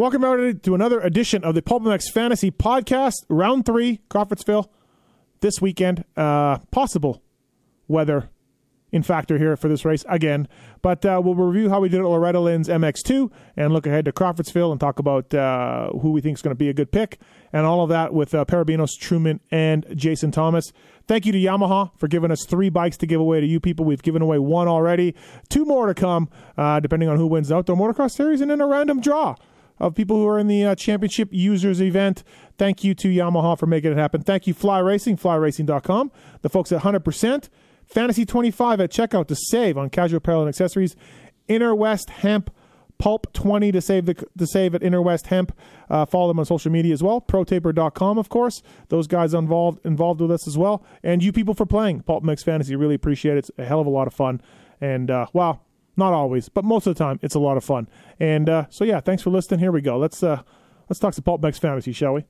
Welcome everybody to another edition of the PulpMX Fantasy Podcast, Round Three, Crawfordsville, this weekend. Uh, possible weather in factor here for this race again, but uh, we'll review how we did at Loretta Lynn's MX2 and look ahead to Crawfordsville and talk about uh, who we think is going to be a good pick and all of that with uh, Perebijnos, Truman, and Jason Thomas. Thank you to Yamaha for giving us three bikes to give away to you people. We've given away one already, two more to come, uh, depending on who wins the Outdoor Motocross Series, and then a random draw of people who are in the uh, championship users event. Thank you to Yamaha for making it happen. Thank you, Fly Racing, flyracing.com, the folks at 100%, Fantasy 25 at checkout to save on casual apparel and accessories, Inner West Hemp, Pulp 20 to save the to save at Inner West Hemp. Uh, follow them on social media as well. ProTaper.com, of course. Those guys involved involved with us as well. And you people for playing PulpMX Fantasy. Really appreciate it. It's a hell of a lot of fun. And uh, wow, not always, but most of the time, it's a lot of fun. And uh, so, yeah, thanks for listening. Here we go. Let's uh, let's talk some PulpMX Fantasy, shall we?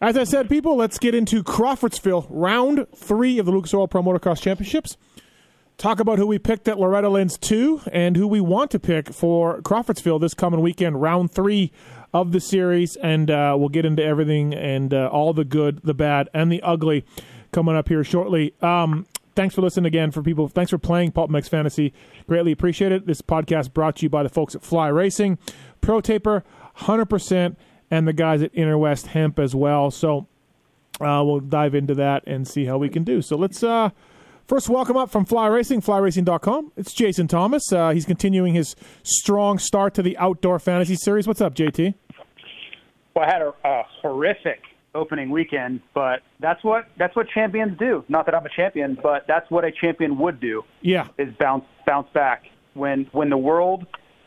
As I said, people, let's get into Crawfordsville, round three of the Lucas Oil Pro Motocross Championships. Talk about who we picked at Loretta Lynn's two and who we want to pick for Crawfordsville this coming weekend, round three of the series. And uh, we'll get into everything and uh, all the good, the bad, and the ugly coming up here shortly. Um, thanks for listening again for people. Thanks for playing PulpMX Fantasy. Greatly appreciate it. This podcast brought to you by the folks at Fly Racing, Pro Taper, 100%, and the guys at Inner West Hemp as well. So uh, we'll dive into that and see how we can do. So let's uh, first welcome up from Fly Racing, flyracing.com. It's Jason Thomas. Uh, he's continuing his strong start to the Outdoor Fantasy Series. What's up, JT? Well, I had a, a horrific opening weekend, but that's what that's what champions do. Not that I'm a champion, but that's what a champion would do. Yeah, is bounce bounce back when when the world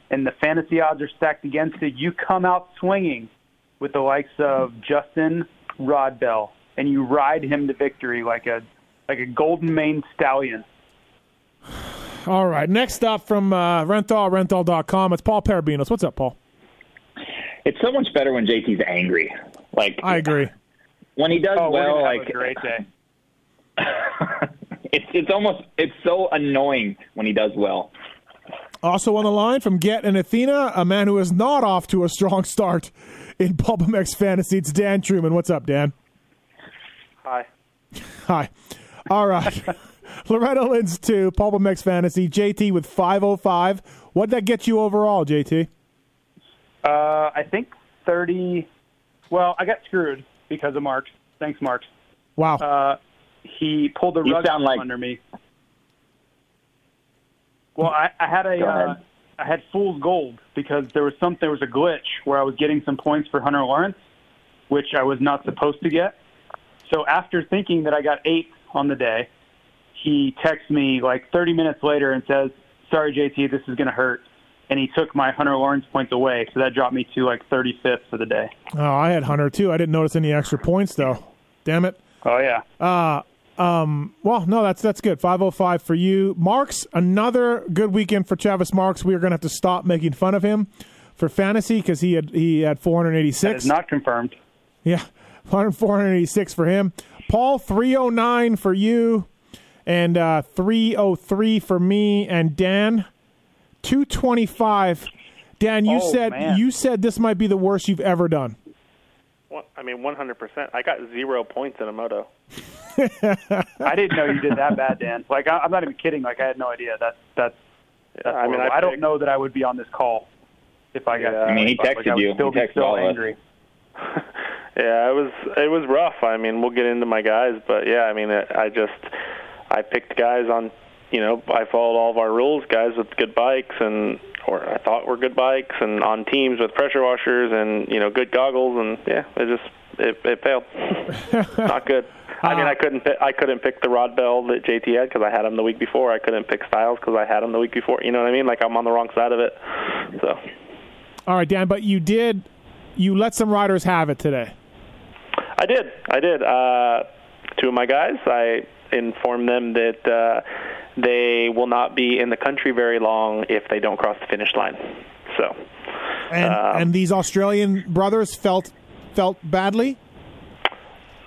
and the fantasy odds are stacked against it. You come out swinging with the likes of Justin Rodbell, and you ride him to victory like a like a golden maned stallion. All right. Next up from uh, Renthal, renthal.com, it's Paul Perebijnos. What's up, Paul? It's so much better when JT's angry. Like I agree. When he does oh, well, like a great day. it's it's almost it's so annoying when he does well. Also on the line from Get and Athena, a man who is not off to a strong start in PulpMX Fantasy. It's Dan Truman. What's up, Dan? Hi. Hi. All right. Loretta Lynn's two, PulpMX Fantasy. JT with 505. What'd that get you overall, JT? Uh, I think 30. Well, I got screwed because of Marks. Thanks, Marks. Wow. Uh, he pulled the You rug sound out like- under me. Well, I, I had a uh. I had fool's gold because there was some there was a glitch where I was getting some points for Hunter Lawrence, which I was not supposed to get. So after thinking that I got eight on the day, he texts me like 30 minutes later and says, "Sorry, JT, this is going to hurt." And he took my Hunter Lawrence points away, so that dropped me to like 35th for the day. Oh, I had Hunter too. I didn't notice any extra points though. Damn it. Oh yeah. Uh um well no that's that's good. 505 for you. Marks, another good weekend for Travis Marks. We are going to have to stop making fun of him for fantasy cuz he had he had 486. is not confirmed. Yeah, 486 for him. Paul 309 for you, and uh, 303 for me, and Dan 225. Dan, you Oh, said man. you said this might be the worst you've ever done. Well, I mean, 100%. I got zero points in a moto. I didn't know you did that bad, Dan. Like I, I'm not even kidding. Like I had no idea. That's that's. that's I mean, horrible. I I don't know that I would be on this call if I got. Yeah. I mean, he texted I would you. Still He texted so all of us. angry. Yeah, it was it was rough. I mean, we'll get into my guys, but yeah, I mean, I I just I picked guys on, you know, I followed all of our rules, guys with good bikes and or I thought were good bikes and on teams with pressure washers and you know good goggles and yeah, it just it it failed. Not good. I mean, I couldn't pick, I couldn't pick the Rod Bell that JT had because I had him the week before. I couldn't pick Stilez because I had him the week before. You know what I mean? Like I'm on the wrong side of it. So All right, Dan, but you did you let some riders have it today. I did. I did. Uh, two of my guys, I informed them that uh, they will not be in the country very long if they don't cross the finish line. So, And Um, and these Australian brothers felt felt badly.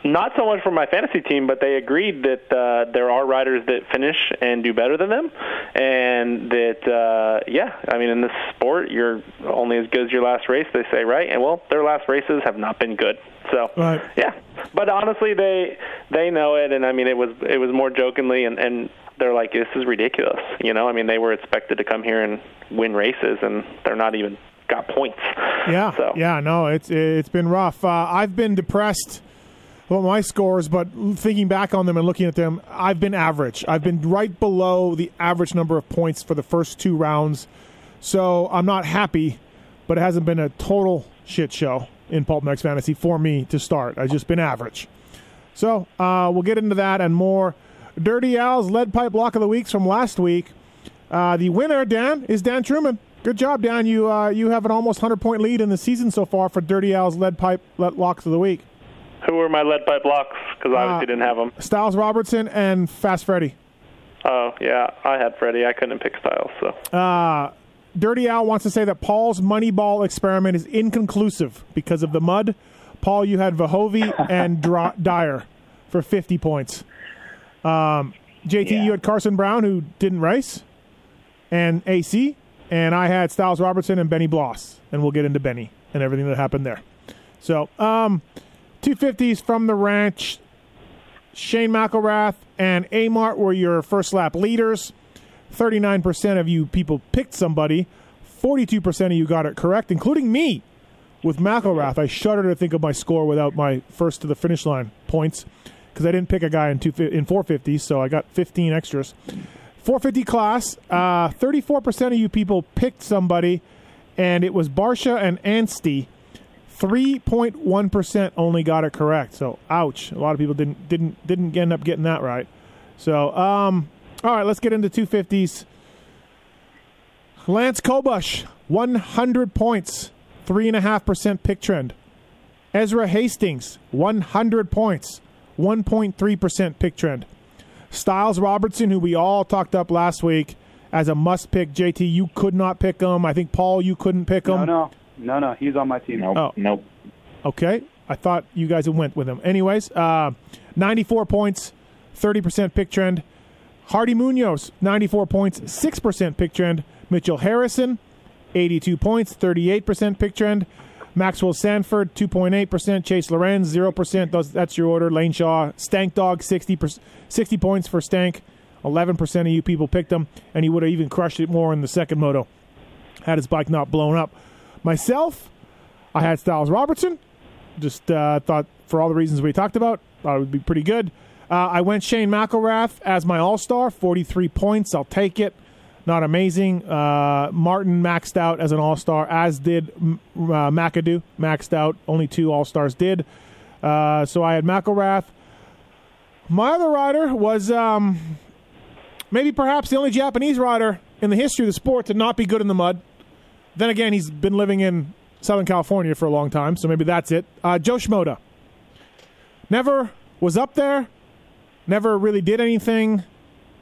not so much for my fantasy team, but they agreed that uh, there are riders that finish and do better than them, and that uh, yeah, I mean in this sport you're only as good as your last race, they say, right? And well, their last races have not been good, so Right. yeah. But honestly, they they know it, and I mean it was it was more jokingly, and and they're like, this is ridiculous, you know? I mean they were expected to come here and win races, and they're not even got points. Yeah, So yeah, no, it's it's been rough. Uh, I've been depressed about my scores, but thinking back on them and looking at them, I've been average. I've been right below the average number of points for the first two rounds, so I'm not happy. But it hasn't been a total shit show in PulpMX Fantasy for me to start. I've just been average. So uh, we'll get into that and more. Dirty Al's lead pipe block of the weeks from last week. Uh, the winner, Dan, is Dan Truman. Good job, Dan. You uh, you have an almost hundred point lead in the season so far for Dirty Al's lead pipe lead locks of the week. Who were my lead pipe blocks? Because I obviously Uh, didn't have them. Stilez Robertson and Fast Freddy. Oh yeah, I had Freddy. I couldn't pick Stilez, so Uh, Dirty Al wants to say that Paul's Moneyball experiment is inconclusive because of the mud. Paul, you had Vahovi and Dra- Dyer for 50 points. Um, JT, Yeah. you had Carson Brown, who didn't race, and AC, and I had Stilez Robertson and Benny Bloss, and we'll get into Benny and everything that happened there. So, um, 250s from the ranch. Shane McElrath and Amart were your first lap leaders. 39% of you people picked somebody. 42% of you got it correct, including me with McElrath. I shudder to think of my score without my first to the finish line points because I didn't pick a guy in two in 450, so I got 15 extras. 450 class, uh, 34% of you people picked somebody, and it was Barcia and Anstie. 3.1% only got it correct. So, ouch. A lot of people didn't didn't didn't end up getting that right. So, um all right, let's get into 250s. Lance Kobusch, 100 points, 3.5% pick trend. Ezra Hastings, 100 points, 1.3% pick trend. Stilez Robertson, who we all talked up last week as a must pick. JT, you could not pick him. I think, Paul, you couldn't pick him. No, no, no, no. He's on my team. Nope. Oh. Nope. Okay. I thought you guys went with him. Anyways, uh, 94 points, 30% pick trend. Hardy Munoz, 94 points, 6% pick trend. Mitchell Harrison, 82 points, 38% pick trend. Maxwell Sanford, 2.8%. Chase Lorenz, 0%. Those, that's your order. Lane Shaw, Stank Dog, 60, 60 points for Stank. 11% of you people picked him, and he would have even crushed it more in the second moto had his bike not blown up. Myself, I had Stilez Robertson. Just uh, thought, for all the reasons we talked about, thought it would be pretty good. Uh, I went Shane McElrath as my All Star, 43 points. I'll take it. Not amazing. Uh, Martin maxed out as an All Star, as did uh, McAdoo. Maxed out. Only two All Stars did. Uh, so I had McElrath. My other rider was um, maybe perhaps the only Japanese rider in the history of the sport to not be good in the mud. Then again, he's been living in Southern California for a long time, so maybe that's it. Uh, Joe Schmoda. Never was up there, never really did anything.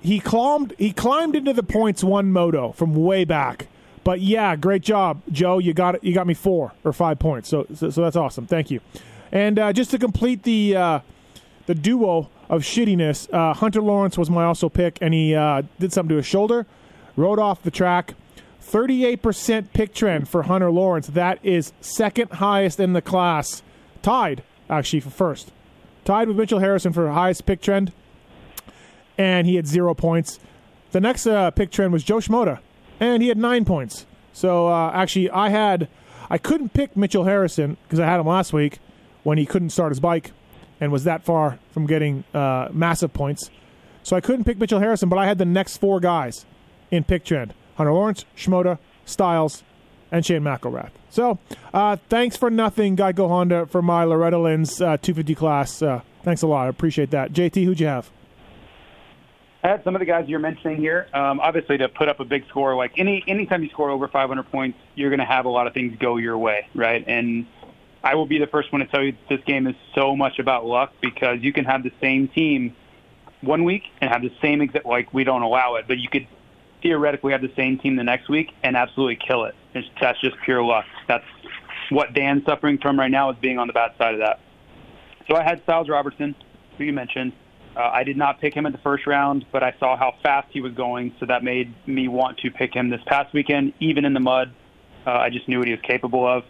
He climbed he climbed into the points one moto from way back. But yeah, great job, Joe. You got it. You got me four or five points. So so, so that's awesome. Thank you. And uh, just to complete the uh, the duo of shittiness, uh, Hunter Lawrence was my also pick, and he uh, did something to his shoulder, rode off the track. 38% pick trend for Hunter Lawrence. That is second highest in the class. Tied, actually, for first. Tied with Mitchell Harrison for highest pick trend. And he had zero points. The next uh, pick trend was Joe Schmoda, and he had nine points. So uh, actually, I had, I couldn't pick Mitchell Harrison because I had him last week when he couldn't start his bike and was that far from getting uh, massive points. So I couldn't pick Mitchell Harrison, but I had the next four guys in pick trend. Hunter Lawrence, Schmoda, Stilez, and Shane McElrath. So, uh, thanks for nothing, Geico Honda, for my Loretta Lynn's uh, 250 class. Uh, thanks a lot. I appreciate that. JT, who'd you have? I had some of the guys you're mentioning here. Um, obviously, to put up a big score, like any anytime you score over 500 points, you're going to have a lot of things go your way, right? And I will be the first one to tell you this game is so much about luck because you can have the same team one week and have the same exact like we don't allow it, but you could theoretically have the same team the next week and absolutely kill it. It's, that's just pure luck. That's what Dan's suffering from right now is being on the bad side of that. so I had Stilez Robertson, who you mentioned. Uh, I did not pick him in the first round, but I saw how fast he was going, so that made me want to pick him this past weekend, even in the mud. Uh, I just knew what he was capable of.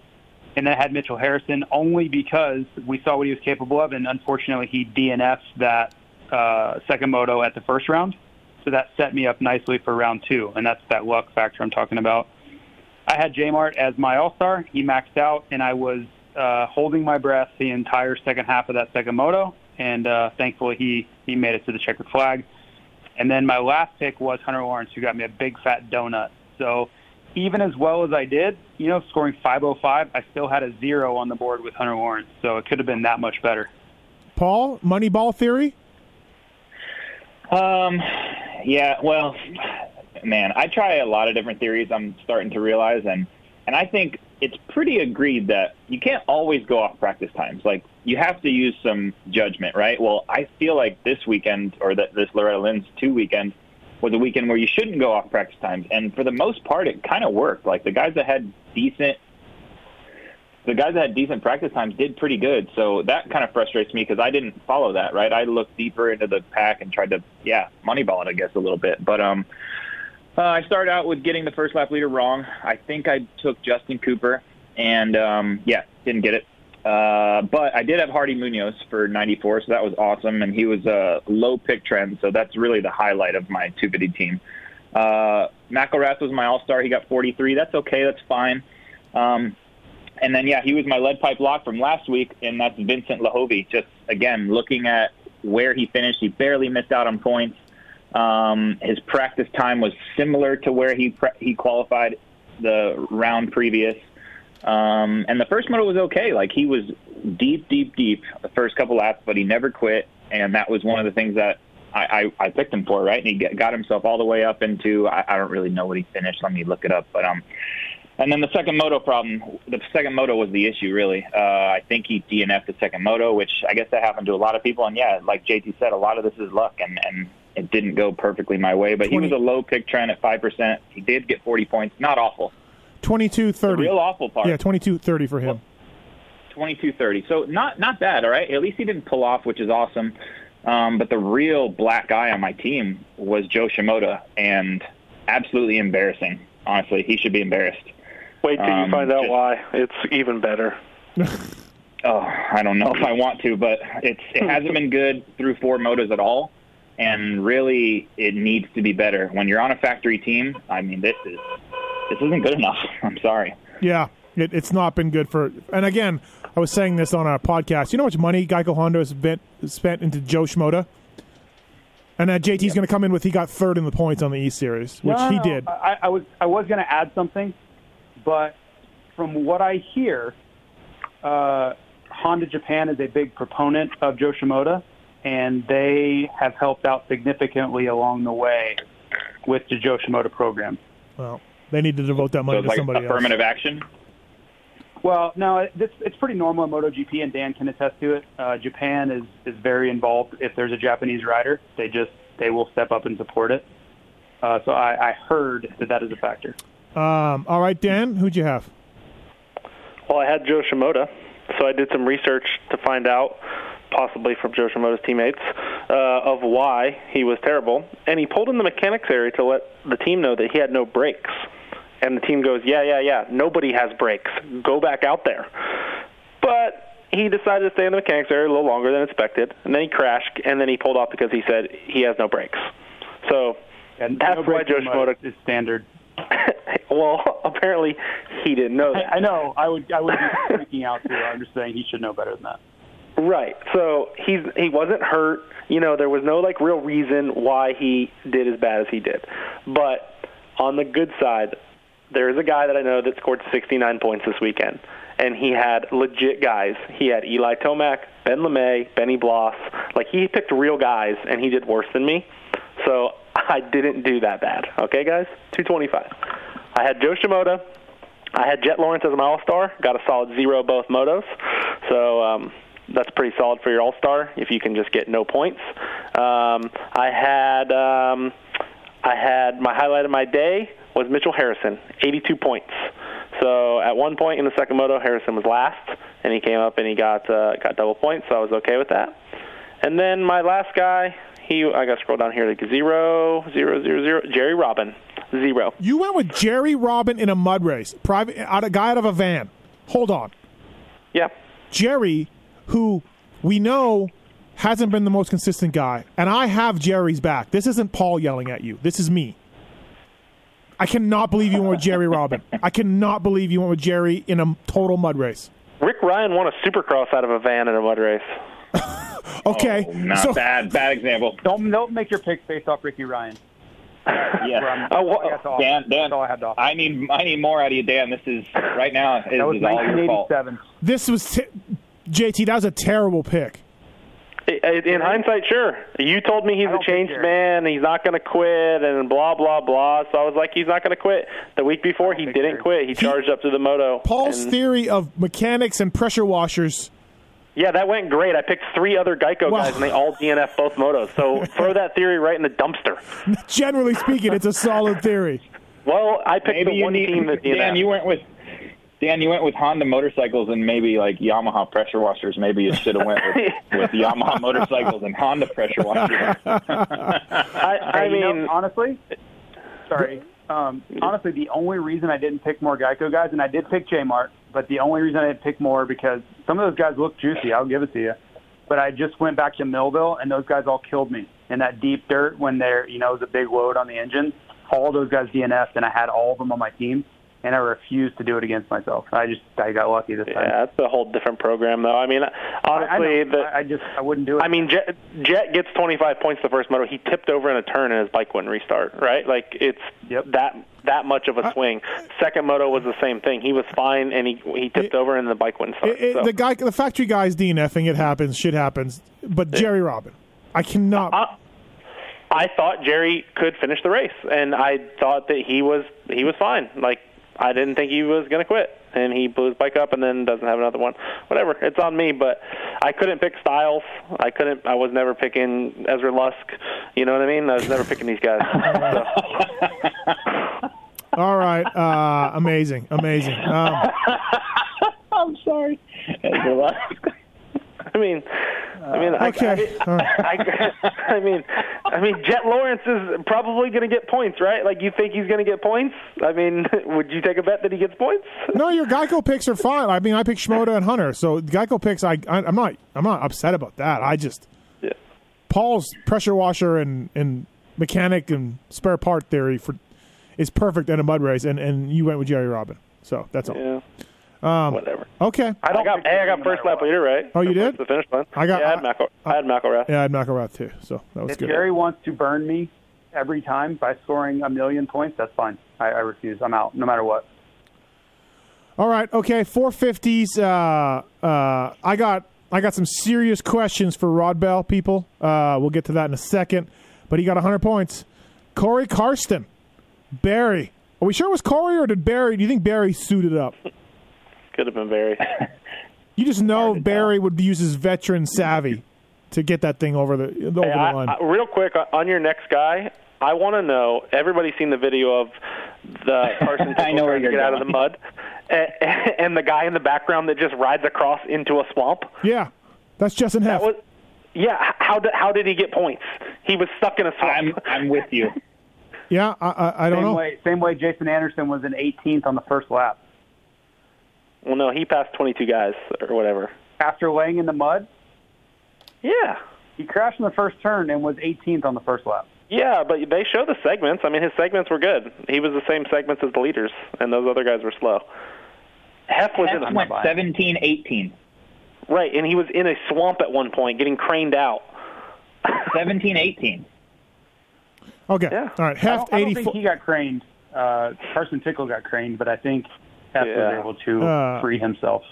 And then I had Mitchell Harrison only because we saw what he was capable of, and unfortunately he DNF'd that uh, second moto at the first round. So that set me up nicely for round two, and that's that luck factor I'm talking about. I had J Mart as my All Star. He maxed out, and I was uh, holding my breath the entire second half of that second moto, and uh, thankfully he he made it to the checkered flag. And then my last pick was Hunter Lawrence, who got me a big fat donut. So even as well as I did, you know, scoring 505, I still had a zero on the board with Hunter Lawrence, so it could have been that much better. Paul, Moneyball theory. Um, yeah. Well, man, I try a lot of different theories. I'm starting to realize, and and I think it's pretty agreed that you can't always go off practice times. Like you have to use some judgment, right? Well, I feel like this weekend or that this Loretta Lynn's two weekend was a weekend where you shouldn't go off practice times, and for the most part, it kind of worked. Like the guys that had decent the guys that had decent practice times did pretty good. So that kind of frustrates me because I didn't follow that, right? I looked deeper into the pack and tried to, yeah, moneyball it, I guess, a little bit. But um, uh, I started out with getting the first lap leader wrong. I think I took Justin Cooper, and um, yeah, didn't get it. Uh, but I did have Hardy Munoz for 94, so that was awesome, and he was a low pick trend, so that's really the highlight of my 250 team. Uh, McElrath was my all-star. He got 43. That's okay. That's fine. Um, and then, yeah, he was my lead pipe lock from last week, and that's Vincent Luhovey. Just, again, looking at where he finished, he barely missed out on points. Um, his practice time was similar to where he pre- he qualified the round previous. Um, and the first moto was okay. Like he was deep, deep, deep the first couple laps, but he never quit. And that was one of the things that I, I, I picked him for, right? And he got himself all the way up into I, I don't really know what he finished. Let me look it up. But um, and then the second moto problem, the second moto was the issue, really. Uh, I think he DNF'd the second moto, which I guess that happened to a lot of people. And yeah, like JT said, a lot of this is luck, and, and it didn't go perfectly my way. But 20. he was a low pick trend at 5%. He did get 40 points. Not awful. 22 30. real awful part. Yeah, 22 30 for him. Well, 22 30. So not, not bad, all right? At least he didn't pull off, which is awesome. Um, but the real black eye on my team was Jo Shimoda, and absolutely embarrassing. Honestly, he should be embarrassed. Wait till um, you find out just, why. It's even better. oh, I don't know if I want to, but it's it hasn't been good through four motos at all, and really it needs to be better. When you're on a factory team, I mean, this is this isn't good enough. I'm sorry. Yeah, it, it's not been good for. And again, I was saying this on our podcast. You know how much money Geico Honda has been spent into Jo Shimoda? And that JT's yep. going to come in with he got third in the points on the E Series, which no, he did. I, I was I was going to add something but from what I hear, uh, Honda Japan is a big proponent of Jo Shimoda, and they have helped out significantly along the way with the Jo Shimoda program. Well, they need to devote that money so to like somebody affirmative else. action. Well, no, it's it's pretty normal in MotoGP, and Dan can attest to it. Uh, Japan is is very involved. If there's a Japanese rider, they just they will step up and support it. Uh, so I, I heard that that is a factor. Um, all right, Dan, who'd you have? Well, I had Jo Shimoda, so I did some research to find out, possibly from Jo Shimoda's teammates, uh, of why he was terrible. And he pulled in the mechanics area to let the team know that he had no brakes. And the team goes, yeah, yeah, yeah, nobody has brakes. Go back out there. But he decided to stay in the mechanics area a little longer than expected, and then he crashed, and then he pulled off because he said he has no brakes. So and that's no why Jo Shimoda is standard. well, apparently he didn't know that. I, I know. I would I would be freaking out too. I'm just saying he should know better than that. Right. So he's he wasn't hurt. You know, there was no like real reason why he did as bad as he did. But on the good side, there is a guy that I know that scored 69 points this weekend, and he had legit guys. He had Eli Tomac, Ben LaMay, Benny Bloss. Like he picked real guys, and he did worse than me. So I didn't do that bad. Okay, guys? 225. I had Jo Shimoda. I had Jett Lawrence as my All Star. Got a solid zero both motos. So um, that's pretty solid for your All Star if you can just get no points. Um, I had um, I had my highlight of my day was Mitchell Harrison, 82 points. So at one point in the second moto, Harrison was last, and he came up and he got uh, got double points, so I was okay with that. And then my last guy, he I got to scroll down here like zero zero zero zero Jerry Robin zero. You went with Jerry Robin in a mud race, private, out a guy out of a van. Hold on, Yeah, Jerry, who we know hasn't been the most consistent guy, and I have Jerry's back. This isn't Paul yelling at you. This is me. I cannot believe you went with Jerry Robin. I cannot believe you went with Jerry in a total mud race. Rick Ryan won a Supercross out of a van in a mud race. Okay, Oh, not so bad. Bad example. Don't don't make your picks based off Ricky Ryan. Yeah. That's Oh, all I got to offer. Dan, Dan, That's all I had to offer. I need I need more out of you, Dan. This is right now. This that was is all your fault. 1987. this was t- JT. That was a terrible pick. I- I- In hindsight, sure. You told me he's a changed man, he's not going to quit, and blah blah blah. So I was like, he's not going to quit. The week before, he didn't so. quit. He charged up to the moto. Paul's and- theory of mechanics and pressure washers. Yeah, that went great. I picked three other Geico Well- guys, and they all DNF both motos. So throw that theory right in the dumpster. Generally speaking, it's a solid theory. Well, I picked Maybe the one need team that DNF. Dan. You went with Dan. You went with Honda motorcycles and maybe like Yamaha pressure washers. Maybe you should have went with, with Yamaha motorcycles and Honda pressure washers. I, I Hey, you know, mean, honestly, sorry. Um, honestly, the only reason I didn't pick more Geico guys, and I did pick J Mart, but the only reason I didn't pick more because some of those guys look juicy. I'll give it to you. But I just went back to Millville, and those guys all killed me in that deep dirt when they're, you know, it was a big load on the engine. All those guys DNF'd, and I had all of them on my team, and I refused to do it against myself. I just, I got lucky this time. yeah, that's a whole different program, though. I mean, honestly, I, know. the, I, I just, I wouldn't do it. I mean, Jett, Jett gets 25 points the first moto. He tipped over in a turn and his bike wouldn't restart, right? Like it's Yep. that that much of a swing. Second moto was the same thing. He was fine and he he tipped It- over and the bike wouldn't start. It- it- so. The guy, the factory guy's DNFing. It happens. Shit happens. But Jerry Robin, I cannot. I, I thought Jerry could finish the race, and I thought that he was he was fine. Like I didn't think he was going to quit, and he blew his bike up, and then doesn't have another one. Whatever, it's on me. But I couldn't pick Stilez. I couldn't. I was never picking Ezra Lusk. You know what I mean? I was never picking these guys. So, All right. Uh, amazing. Amazing. Um, I'm sorry. I mean, I I, okay. All right. I, I mean, I mean, Jett Lawrence is probably going to get points, right? Like, you think he's going to get points? I mean, would you take a bet that he gets points? No, your Geico picks are fine. I mean, I picked Schmoda and Hunter, so Geico picks. I, I I'm not. I'm not upset about that. I just Yeah. Paul's pressure washer and and mechanic and spare part theory for is perfect in a mud race, and and you went with Jerry Robin. So that's all. Yeah. Um, Whatever. Okay. I I don't got, hey, I got first lap what. leader, right? Oh, you From did? The finish line. I got- Yeah, I had, I- McEl- I had McElrath. Yeah, I'd McElrath too. So that was good. If good. Jerry wants to burn me every time by scoring a million points, that's fine. I, I refuse. I'm out, no matter what. All right, okay, four fifties. Uh, uh, I got I got some serious questions for Rod Bell people. Uh, we'll get to that in a second. But he got hundred points. Cory Carsten, Barry. Are we sure it was Corey or did Barry? Do you think Barry suited up? Could have been very. You just know Barry would use his veteran savvy to get that thing over the over Hey, the I, line. I, real quick uh, on your next guy, I want to know. Everybody's seen the video of the Carson I know trying to you're get out of the mud, and, and the guy in the background that just rides across into a swamp. yeah, that's Justin Hoeft. That was, yeah. How did how did he get points? He was stuck in a I'm swamp. I'm with you. yeah, I, I, I don't Same know. way, same way Jason Anderson was in 18th on the first lap. Well, no, he passed 22 guys or whatever. After laying in the mud, Yeah. he crashed in the first turn and was 18th on the first lap. Yeah, but they show the segments. I mean, his segments were good. He was the same segments as the leaders, and those other guys were slow. Hoeft was in went buying. 17, 18. right, and he was in a swamp at one point, getting craned out. 17, 18. Okay, Yeah. all right. I Hoeft don't, I don't eighty think he got craned. Uh, Carson Tickle got craned, but I think Hess Yeah. was able to Uh, free himself.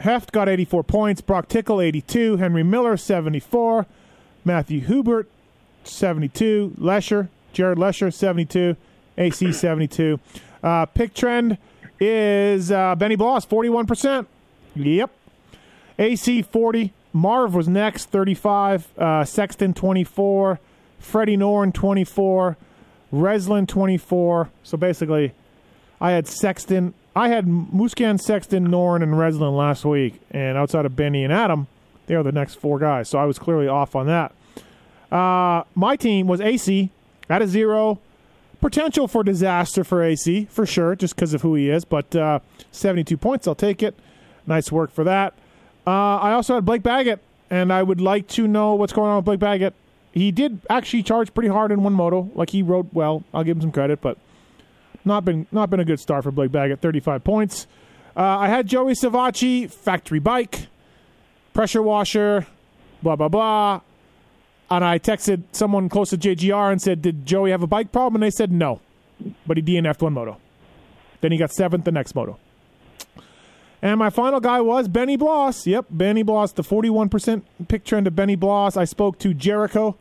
Hoeft got 84 points. Broc Tickle, 82. Henry Miller, 74. Matthew Hubert, 72. Lesher, Jared Lesher, 72. AC, 72. Uh, pick trend is uh, Benny Bloss, 41%. Yep. AC, 40. Marv was next, 35. Uh, Sexton, 24. Freddie Noren, 24. Renzland, 24. So basically, I had Sexton I had Musquin, Sexton, Noren, and Renzland last week, and outside of Benny and Adam, they are the next four guys. So I was clearly off on that. Uh, my team was AC at a zero. Potential for disaster for AC, for sure, just because of who he is. But uh, 72 points, I'll take it. Nice work for that. Uh, I also had Blake Baggett, and I would like to know what's going on with Blake Baggett. He did actually charge pretty hard in one moto. Like he rode well. I'll give him some credit, but not been not been a good start for Blake Baggett. 35 points. Uh, I had Joey Savatgy, factory bike, pressure washer, blah blah blah. And I texted someone close to JGR and said, "Did Joey have a bike problem?" And they said no, but he DNF'd one moto. Then he got seventh the next moto. And my final guy was Benny Bloss. Yep, Benny Bloss, the 41% pick trend of Benny Bloss. I spoke to Jericho,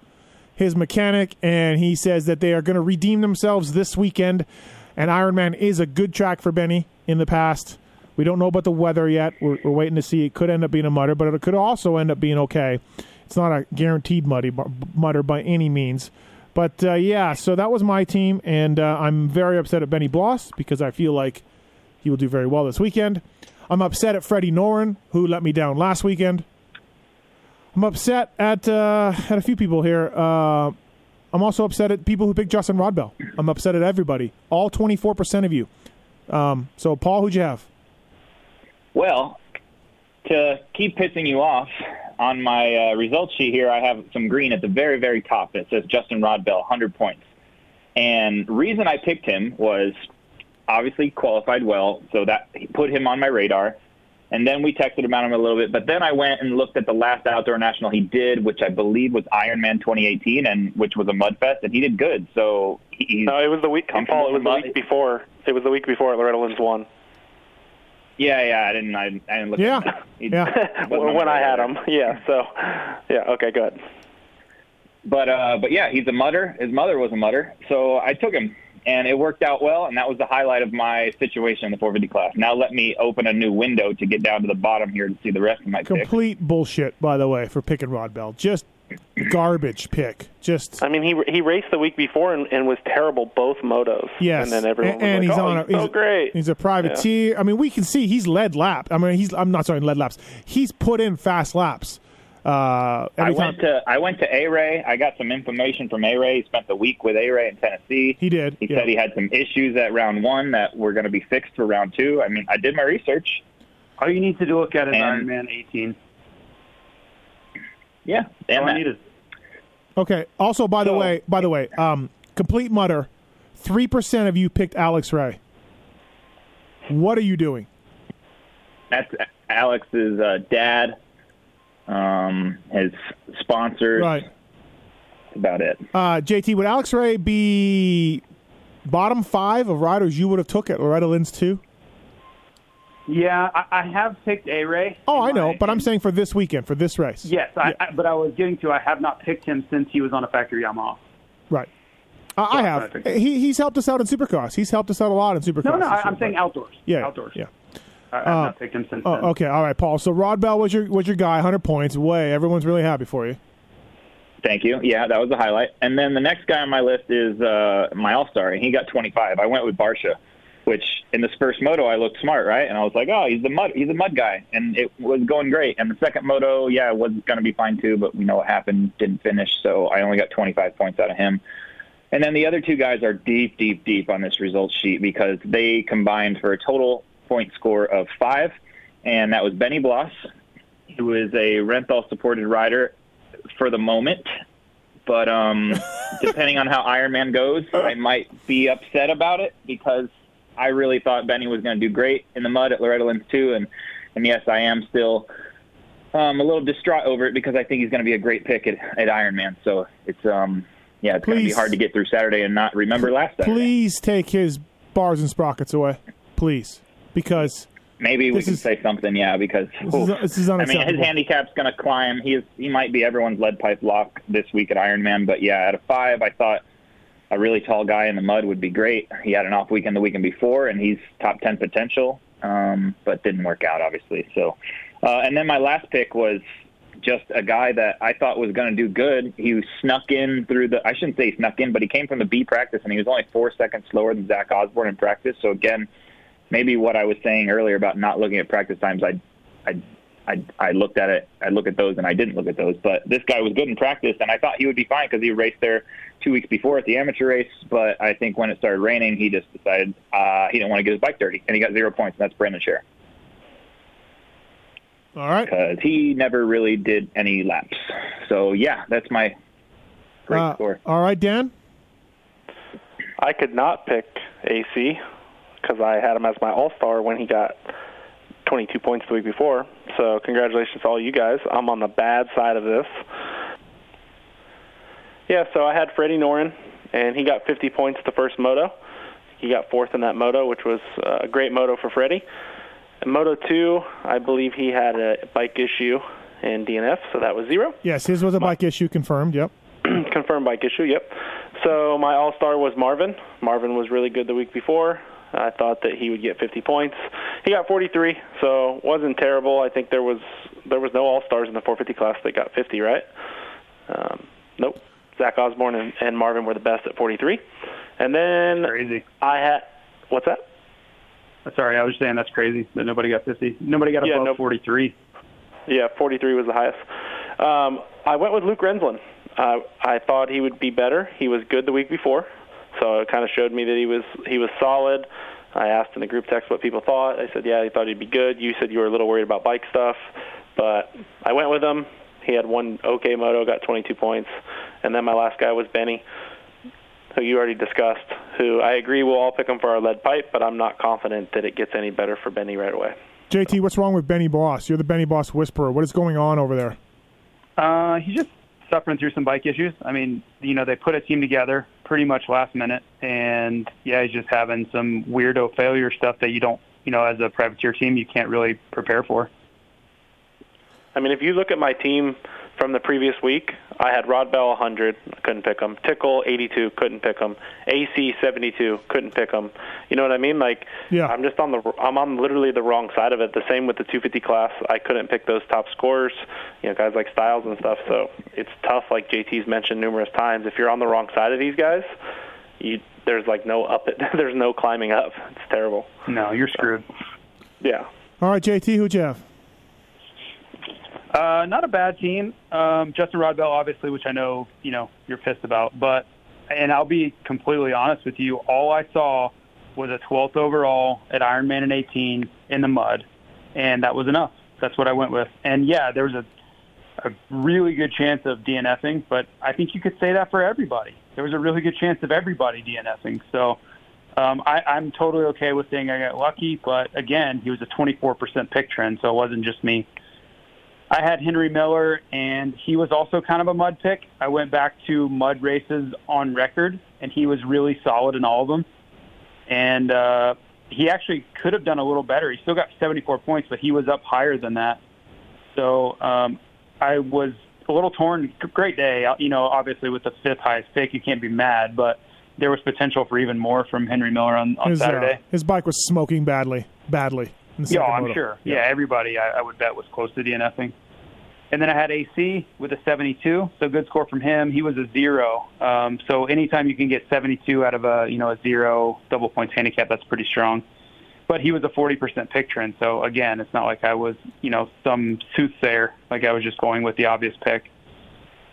his mechanic, and he says that they are going to redeem themselves this weekend. And Ironman is a good track for Benny in the past. We don't know about the weather yet. We're, we're waiting to see. It could end up being a mutter, but it could also end up being okay. It's not a guaranteed muddy mutter by any means. But uh, yeah, so that was my team, and uh, I'm very upset at Benny Bloss because I feel like he will do very well this weekend. I'm upset at Freddie Noren, who let me down last weekend. I'm upset at uh, at a few people here. I'm also upset at people who picked Justin Rodbell. I'm upset at everybody, all 24% of you. Um, so, Paul, who'd you have? Well, to keep pissing you off, on my uh, results sheet here, I have some green at the very, very top. It says Justin Rodbell, 100 points. And reason I picked him was obviously qualified well, so that put him on my radar. And then we texted about him a little bit. But then I went and looked at the last outdoor national he did, which I believe was Ironman 2018, and which was a mud fest, and he did good. So he's no, it was the week. Paul, it was the week before. It was the week before Loretta Lynn's won. Yeah, yeah, I didn't. I, I didn't look. Yeah, at yeah. when I had him, yeah. So, yeah, okay, good. But uh, but yeah, he's a mutter. His mother was a mutter, so I took him and it worked out well, and that was the highlight of my situation in the 450 class. Now let me open a new window to get down to the bottom here to see the rest of my complete picks. bullshit. By the way, for picking Rod Bell, just garbage pick. Just I mean, he he raced the week before and, and was terrible both motos. Yes, and then everyone and, and like, he's oh, on a, he's so he's, great. He's a privateer. Yeah. I mean, we can see he's led lap. I mean, he's I'm not sorry, led laps. He's put in fast laps. Uh, I went to I went to A Ray. I got some information from A Ray. He spent the week with A Ray in Tennessee. He did. He yeah. said he had some issues at round one that were going to be fixed for round two. I mean, I did my research. All you need to do look at is and, Ironman 18. Yeah, damn All that. Okay. Also, by so, the way, by the way, um, complete mutter. Three percent of you picked Alex Ray. What are you doing? That's Alex's uh, dad um, his sponsors. Right. That's about it. Uh, JT, would Alex Ray be bottom five of riders you would have took at Loretta Lynn's too? Yeah, I, I have picked A Ray. Oh, I know, but I'm saying for this weekend, for this race. Yes, yeah. I, I, but I was getting to I have not picked him since he was on a factory Yamaha. Right. Uh, I have. He, he's helped us out in Supercross. He's helped us out a lot in Supercross. No, no, I, am saying outdoors. Yeah, outdoors. Yeah. I, have uh, not picked him since. Oh, then. okay, all right, Paul. So Rodbell was your was your guy, 100 points. Way, everyone's really happy for you. Thank you. Yeah, that was the highlight. And then the next guy on my list is uh, my All Star, and he got 25. I went with Barcia, which in this first moto I looked smart, right? And I was like, oh, he's the mud, he's a mud guy, and it was going great. And the second moto, yeah, it was going to be fine too, but we know what happened, didn't finish, so I only got 25 points out of him. And then the other two guys are deep, deep, deep on this results sheet because they combined for a total point score of five, and that was Benny Bloss, who is a Renthal supported rider for the moment. But um, depending on how Ironman goes, I might be upset about it because I really thought Benny was going to do great in the mud at Loretta Lynn's too, and and yes, I am still um, a little distraught over it because I think he's going to be a great pick at, at Ironman. So it's um yeah, it's going to be hard to get through Saturday and not remember last Saturday. Please take his bars and sprockets away, please because maybe we can is, say something. Yeah, because this is, this is I mean, his handicap's going to climb. He is he might be everyone's lead pipe lock this week at Ironman. But yeah, at a five, I thought a really tall guy in the mud would be great. He had an off weekend the weekend before, and he's top ten potential, um, but didn't work out obviously. So, uh, and then my last pick was just a guy that I thought was going to do good. He snuck in through the, I shouldn't say snuck in, but he came from the B practice and he was only four seconds slower than Zach Osborne in practice. So again, maybe what I was saying earlier about not looking at practice times, I, I, I, I looked at it, I look at those, and I didn't look at those. But this guy was good in practice, and I thought he would be fine because he raced there two weeks before at the amateur race. But I think when it started raining, he just decided uh, he didn't want to get his bike dirty, and he got zero points. And that's Brendan Scher All right. because he never really did any laps. So yeah, that's my great Uh, score. all right, Dan. I could not pick AC because I had him as my All Star when he got 22 points the week before. So congratulations to all you guys. I'm on the bad side of this. Yeah, so I had Freddie Noren, and he got 50 points the first moto. He got fourth in that moto, which was uh, a great moto for Freddie. In Moto 2, I believe he had a bike issue in DNF, so that was zero. Yes, his was a bike issue confirmed. Yep. confirmed bike issue. Yep. So my all star was Marvin. Marvin was really good the week before. I thought that he would get 50 points. He got 43, so wasn't terrible. I think there was there was no all stars in the 450 class that got 50, right? Um, nope. Zach Osborne and, and Marvin were the best at 43. And then Crazy. I had what's that? Sorry, I was just saying that's crazy that nobody got 50. Nobody got Yeah, above no- 43. Yeah, 43 was the highest. Um, I went with Luke Renzland. Uh, I thought he would be better. He was good the week before, so it kind of showed me that he was he was solid. I asked in the group text what people thought. I said, yeah, he thought he'd be good. You said you were a little worried about bike stuff, but I went with him. He had one okay moto, got 22 points, and then my last guy was Benny, who you already discussed. Who I agree we'll all pick him for our lead pipe, but I'm not confident that it gets any better for Benny right away. JT, what's wrong with Benny Bloss? You're the Benny Bloss whisperer. What is going on over there? Uh, he's just suffering through some bike issues. I mean, you know, they put a team together pretty much last minute, and yeah, he's just having some weirdo failure stuff that you don't, you know, as a privateer team, you can't really prepare for. I mean, if you look at my team from the previous week, I had Rod Bell 100, couldn't pick him. Tickle 82, couldn't pick him. AC 72, couldn't pick him. You know what I mean? Like, Yeah. I'm just on the I'm on literally the wrong side of it. The same with the 250 class, I couldn't pick those top scorers. You know, guys like Stilez and stuff. So it's tough, like JT's mentioned numerous times. If you're on the wrong side of these guys, you there's like no up it. there's no climbing up. It's terrible. No, you're screwed. Yeah. All right, JT, who'd you have? Uh, not a bad team. Um, Justin Rodbell, obviously, which I know you know you're pissed about, but and I'll be completely honest with you. All I saw was a 12th overall at Ironman in 18 in the mud, and that was enough. That's what I went with. And yeah, there was a a really good chance of DNFing, but I think you could say that for everybody. There was a really good chance of everybody DNFing. So um, I, I'm totally okay with saying I got lucky, but again, he was a 24% pick trend, so it wasn't just me. I had Henry Miller, and he was also kind of a mud pick. I went back to mud races on record, and he was really solid in all of them. And uh, he actually could have done a little better. He still got 74 points, but he was up higher than that. So um, I was a little torn. Great day, you know. Obviously, with the fifth highest pick, you can't be mad, but there was potential for even more from Henry Miller on, on His, uh, Saturday. his bike was smoking badly, badly. Yeah, I'm moto. sure. Yeah, everybody I, I would bet was close to DNFing. And then I had AC with a 72, so good score from him. He was a zero. Um, so anytime you can get 72 out of a you know a zero double points handicap, that's pretty strong. But he was a 40% pick trend, so again, it's not like I was you know some soothsayer. Like I was just going with the obvious pick.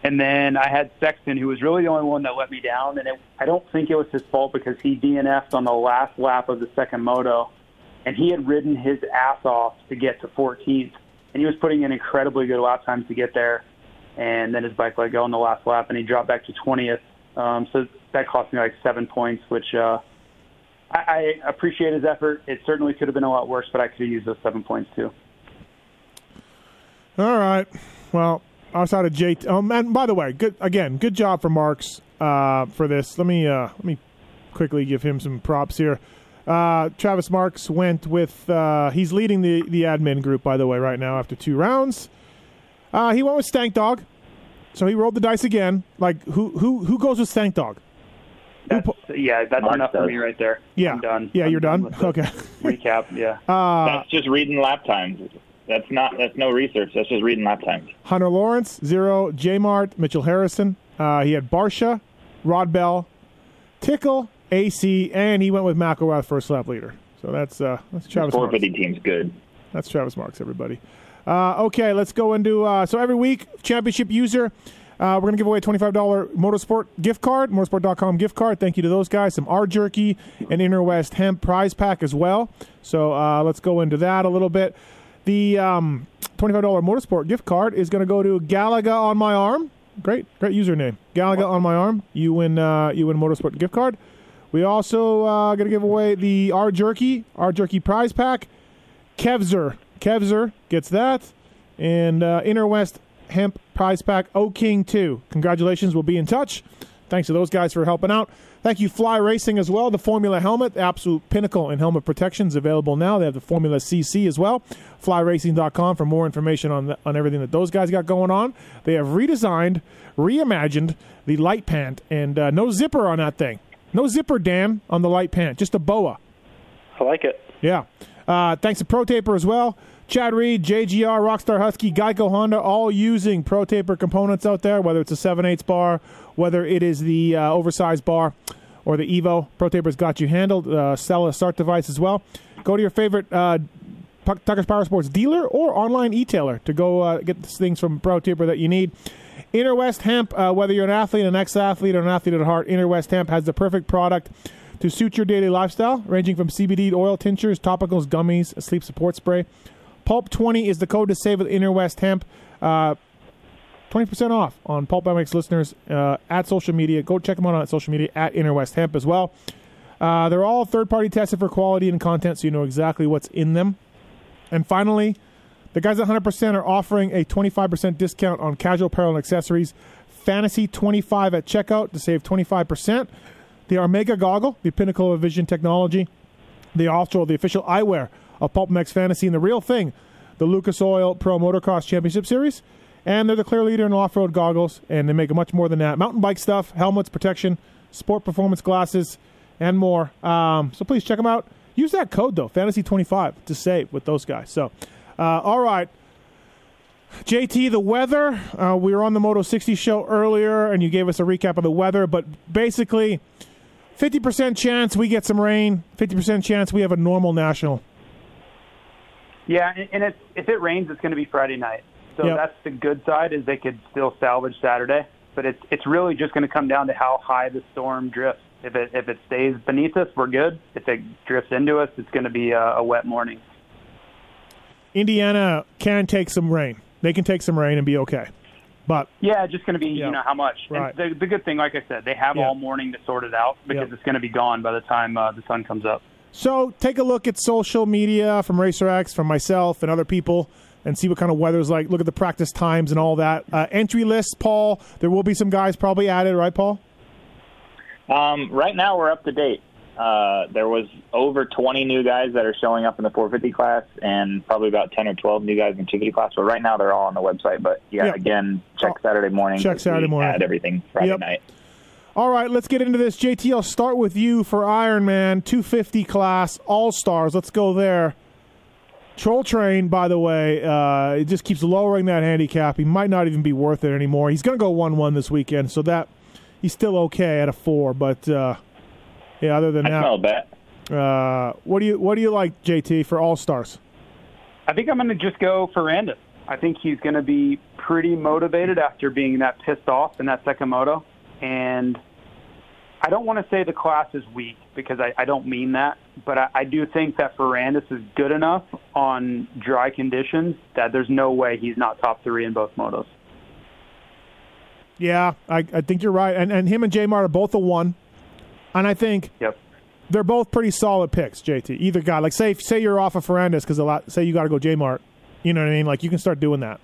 And then I had Sexton, who was really the only one that let me down, and it, I don't think it was his fault because he DNF'd on the last lap of the second moto, and he had ridden his ass off to get to 14th, and he was putting in incredibly good lap times to get there, and then his bike let go on the last lap, and he dropped back to 20th. Um, so that cost me like seven points, which uh, I, I appreciate his effort. It certainly could have been a lot worse, but I could have used those seven points too. All right. Well, outside of JT, um, and by the way, good again, good job for Marks uh, for this. Let me uh, let me quickly give him some props here. Uh, Travis Marks went with uh, he's leading the the admin group by the way right now after two rounds. Uh, he went with Stank Dog, so he rolled the dice again. Like who who who goes with Stank Dog? That's, yeah, that's Mark enough for me right there. Yeah, I'm done. Yeah, I'm you're done. with the Okay. Recap. Yeah. Uh, That's just reading lap times. That's not. That's no research. That's just reading lap times. Hunter Lawrence, zero. J Mart, Mitchell Harrison. Uh, he had Barcia, Rod Bell, Tickle, AC, and he went with McElrath first lap leader. So that's uh, that's Travis. Four Marks. team's good. That's Travis Marks, everybody. Uh, okay, let's go into uh, so every week championship user. Uh, we're going to give away a $25 Motorsport gift card, motorsport.com gift card. Thank you to those guys. Some R Jerky and Inner West Hemp prize pack as well. So uh, let's go into that a little bit. The um, $25 Motorsport gift card is going to go to Galaga on my arm. Great, great username. Galaga on my arm. You win, uh, you win Motorsport gift card. We also uh, going to give away the R Jerky, R Jerky prize pack. Kevzer, Kevzer gets that. And uh, Inner West Hemp Prize Pack O King 2. Congratulations. We'll be in touch. Thanks to those guys for helping out. Thank you, Fly Racing, as well. The Formula helmet, absolute pinnacle in helmet protections, available now. They have the Formula CC as well. FlyRacing.com for more information on the, on everything that those guys got going on. They have redesigned, reimagined the light pant, and uh, no zipper on that thing. No zipper, Dan, on the light pant. Just a boa. I like it. Yeah. Uh, thanks to Pro Taper as well. Chad Reed, JGR, Rockstar Husky, Geico Honda, all using Pro Taper components out there, whether it's a 7 8 bar, whether it is the uh, oversized bar or the Evo. Pro Taper's got you handled. Uh, sell a start device as well. Go to your favorite uh, Tucker's Power Sports dealer or online e-tailer to go uh, get the things from Pro Taper that you need. Inner West Hemp, uh, whether you're an athlete, an ex-athlete, or an athlete at heart, Inner West Hemp has the perfect product to suit your daily lifestyle, ranging from CBD oil tinctures, topicals, gummies, sleep support spray. Pulp 20 is the code to save with Inner West Hemp. Uh, 20% off on Pulp MX listeners uh, at social media. Go check them out on social media at Inner West Hemp as well. Uh, they're all third party tested for quality and content so you know exactly what's in them. And finally, the guys at 100% are offering a 25% discount on casual apparel and accessories. Fantasy 25 at checkout to save 25%. The Armega goggle, the pinnacle of vision technology. The also the official eyewear of Pulp MX Fantasy and the real thing, the Lucas Oil Pro Motocross Championship Series. And they're the clear leader in off road goggles, and they make much more than that. Mountain bike stuff, helmets, protection, sport performance glasses, and more. Um, so please check them out. Use that code, though, Fantasy25, to save with those guys. So, uh, all right. JT, the weather. Uh, we were on the Moto 60 show earlier, and you gave us a recap of the weather, but basically, 50% chance we get some rain, 50% chance we have a normal national. Yeah, and, it's, if it rains, it's going to be Friday night. So Yep. that's the good side is they could still salvage Saturday, but it's it's really just going to come down to how high the storm drifts. If it if it stays beneath us, we're good. If it drifts into us, it's going to be a, a wet morning. Indiana can take some rain. They can take some rain and be okay. But Yeah, just going to be Yeah. you know how much. Right. And the, the good thing, like I said, they have Yeah. all morning to sort it out because Yep. it's going to be gone by the time uh, the sun comes up. so take a look at social media from RacerX, from myself and other people, and see what kind of weather's like. Look at the practice times and all that. Uh, entry lists, Paul. There will be some guys probably added, right, Paul? Um, right now, we're up to date. Uh, there was over 20 new guys that are showing up in the 450 class, and probably about 10 or 12 new guys in the 250 class. But right now, they're all on the website. But yeah, Yeah. again, check Oh, Saturday morning. Check Saturday morning. Add everything Friday Yep. night. All right, let's get into this. JT, I'll start with you for Ironman 250 class All Stars. Let's go there. Troll Train, by the way, uh, it just keeps lowering that handicap. He might not even be worth it anymore. He's going to go 1 1 this weekend, so that he's still okay at a 4. But uh, yeah, other than I smell a bet. that, uh, what do you what do you like, JT, for All Stars? I think I'm going to just go for Randus. I think he's going to be pretty motivated after being that pissed off in that second moto. And I don't want to say the class is weak because I, I don't mean that, but I, I do think that Ferrandis is good enough on dry conditions that there's no way he's not top three in both motos. Yeah, I, I think you're right. And, and him and J Mart are both a 1. And I think Yep. they're both pretty solid picks, JT. Either guy, like say say you're off of Ferrandis because a lot, say you got to go J Mart. You know what I mean? Like you can start doing that.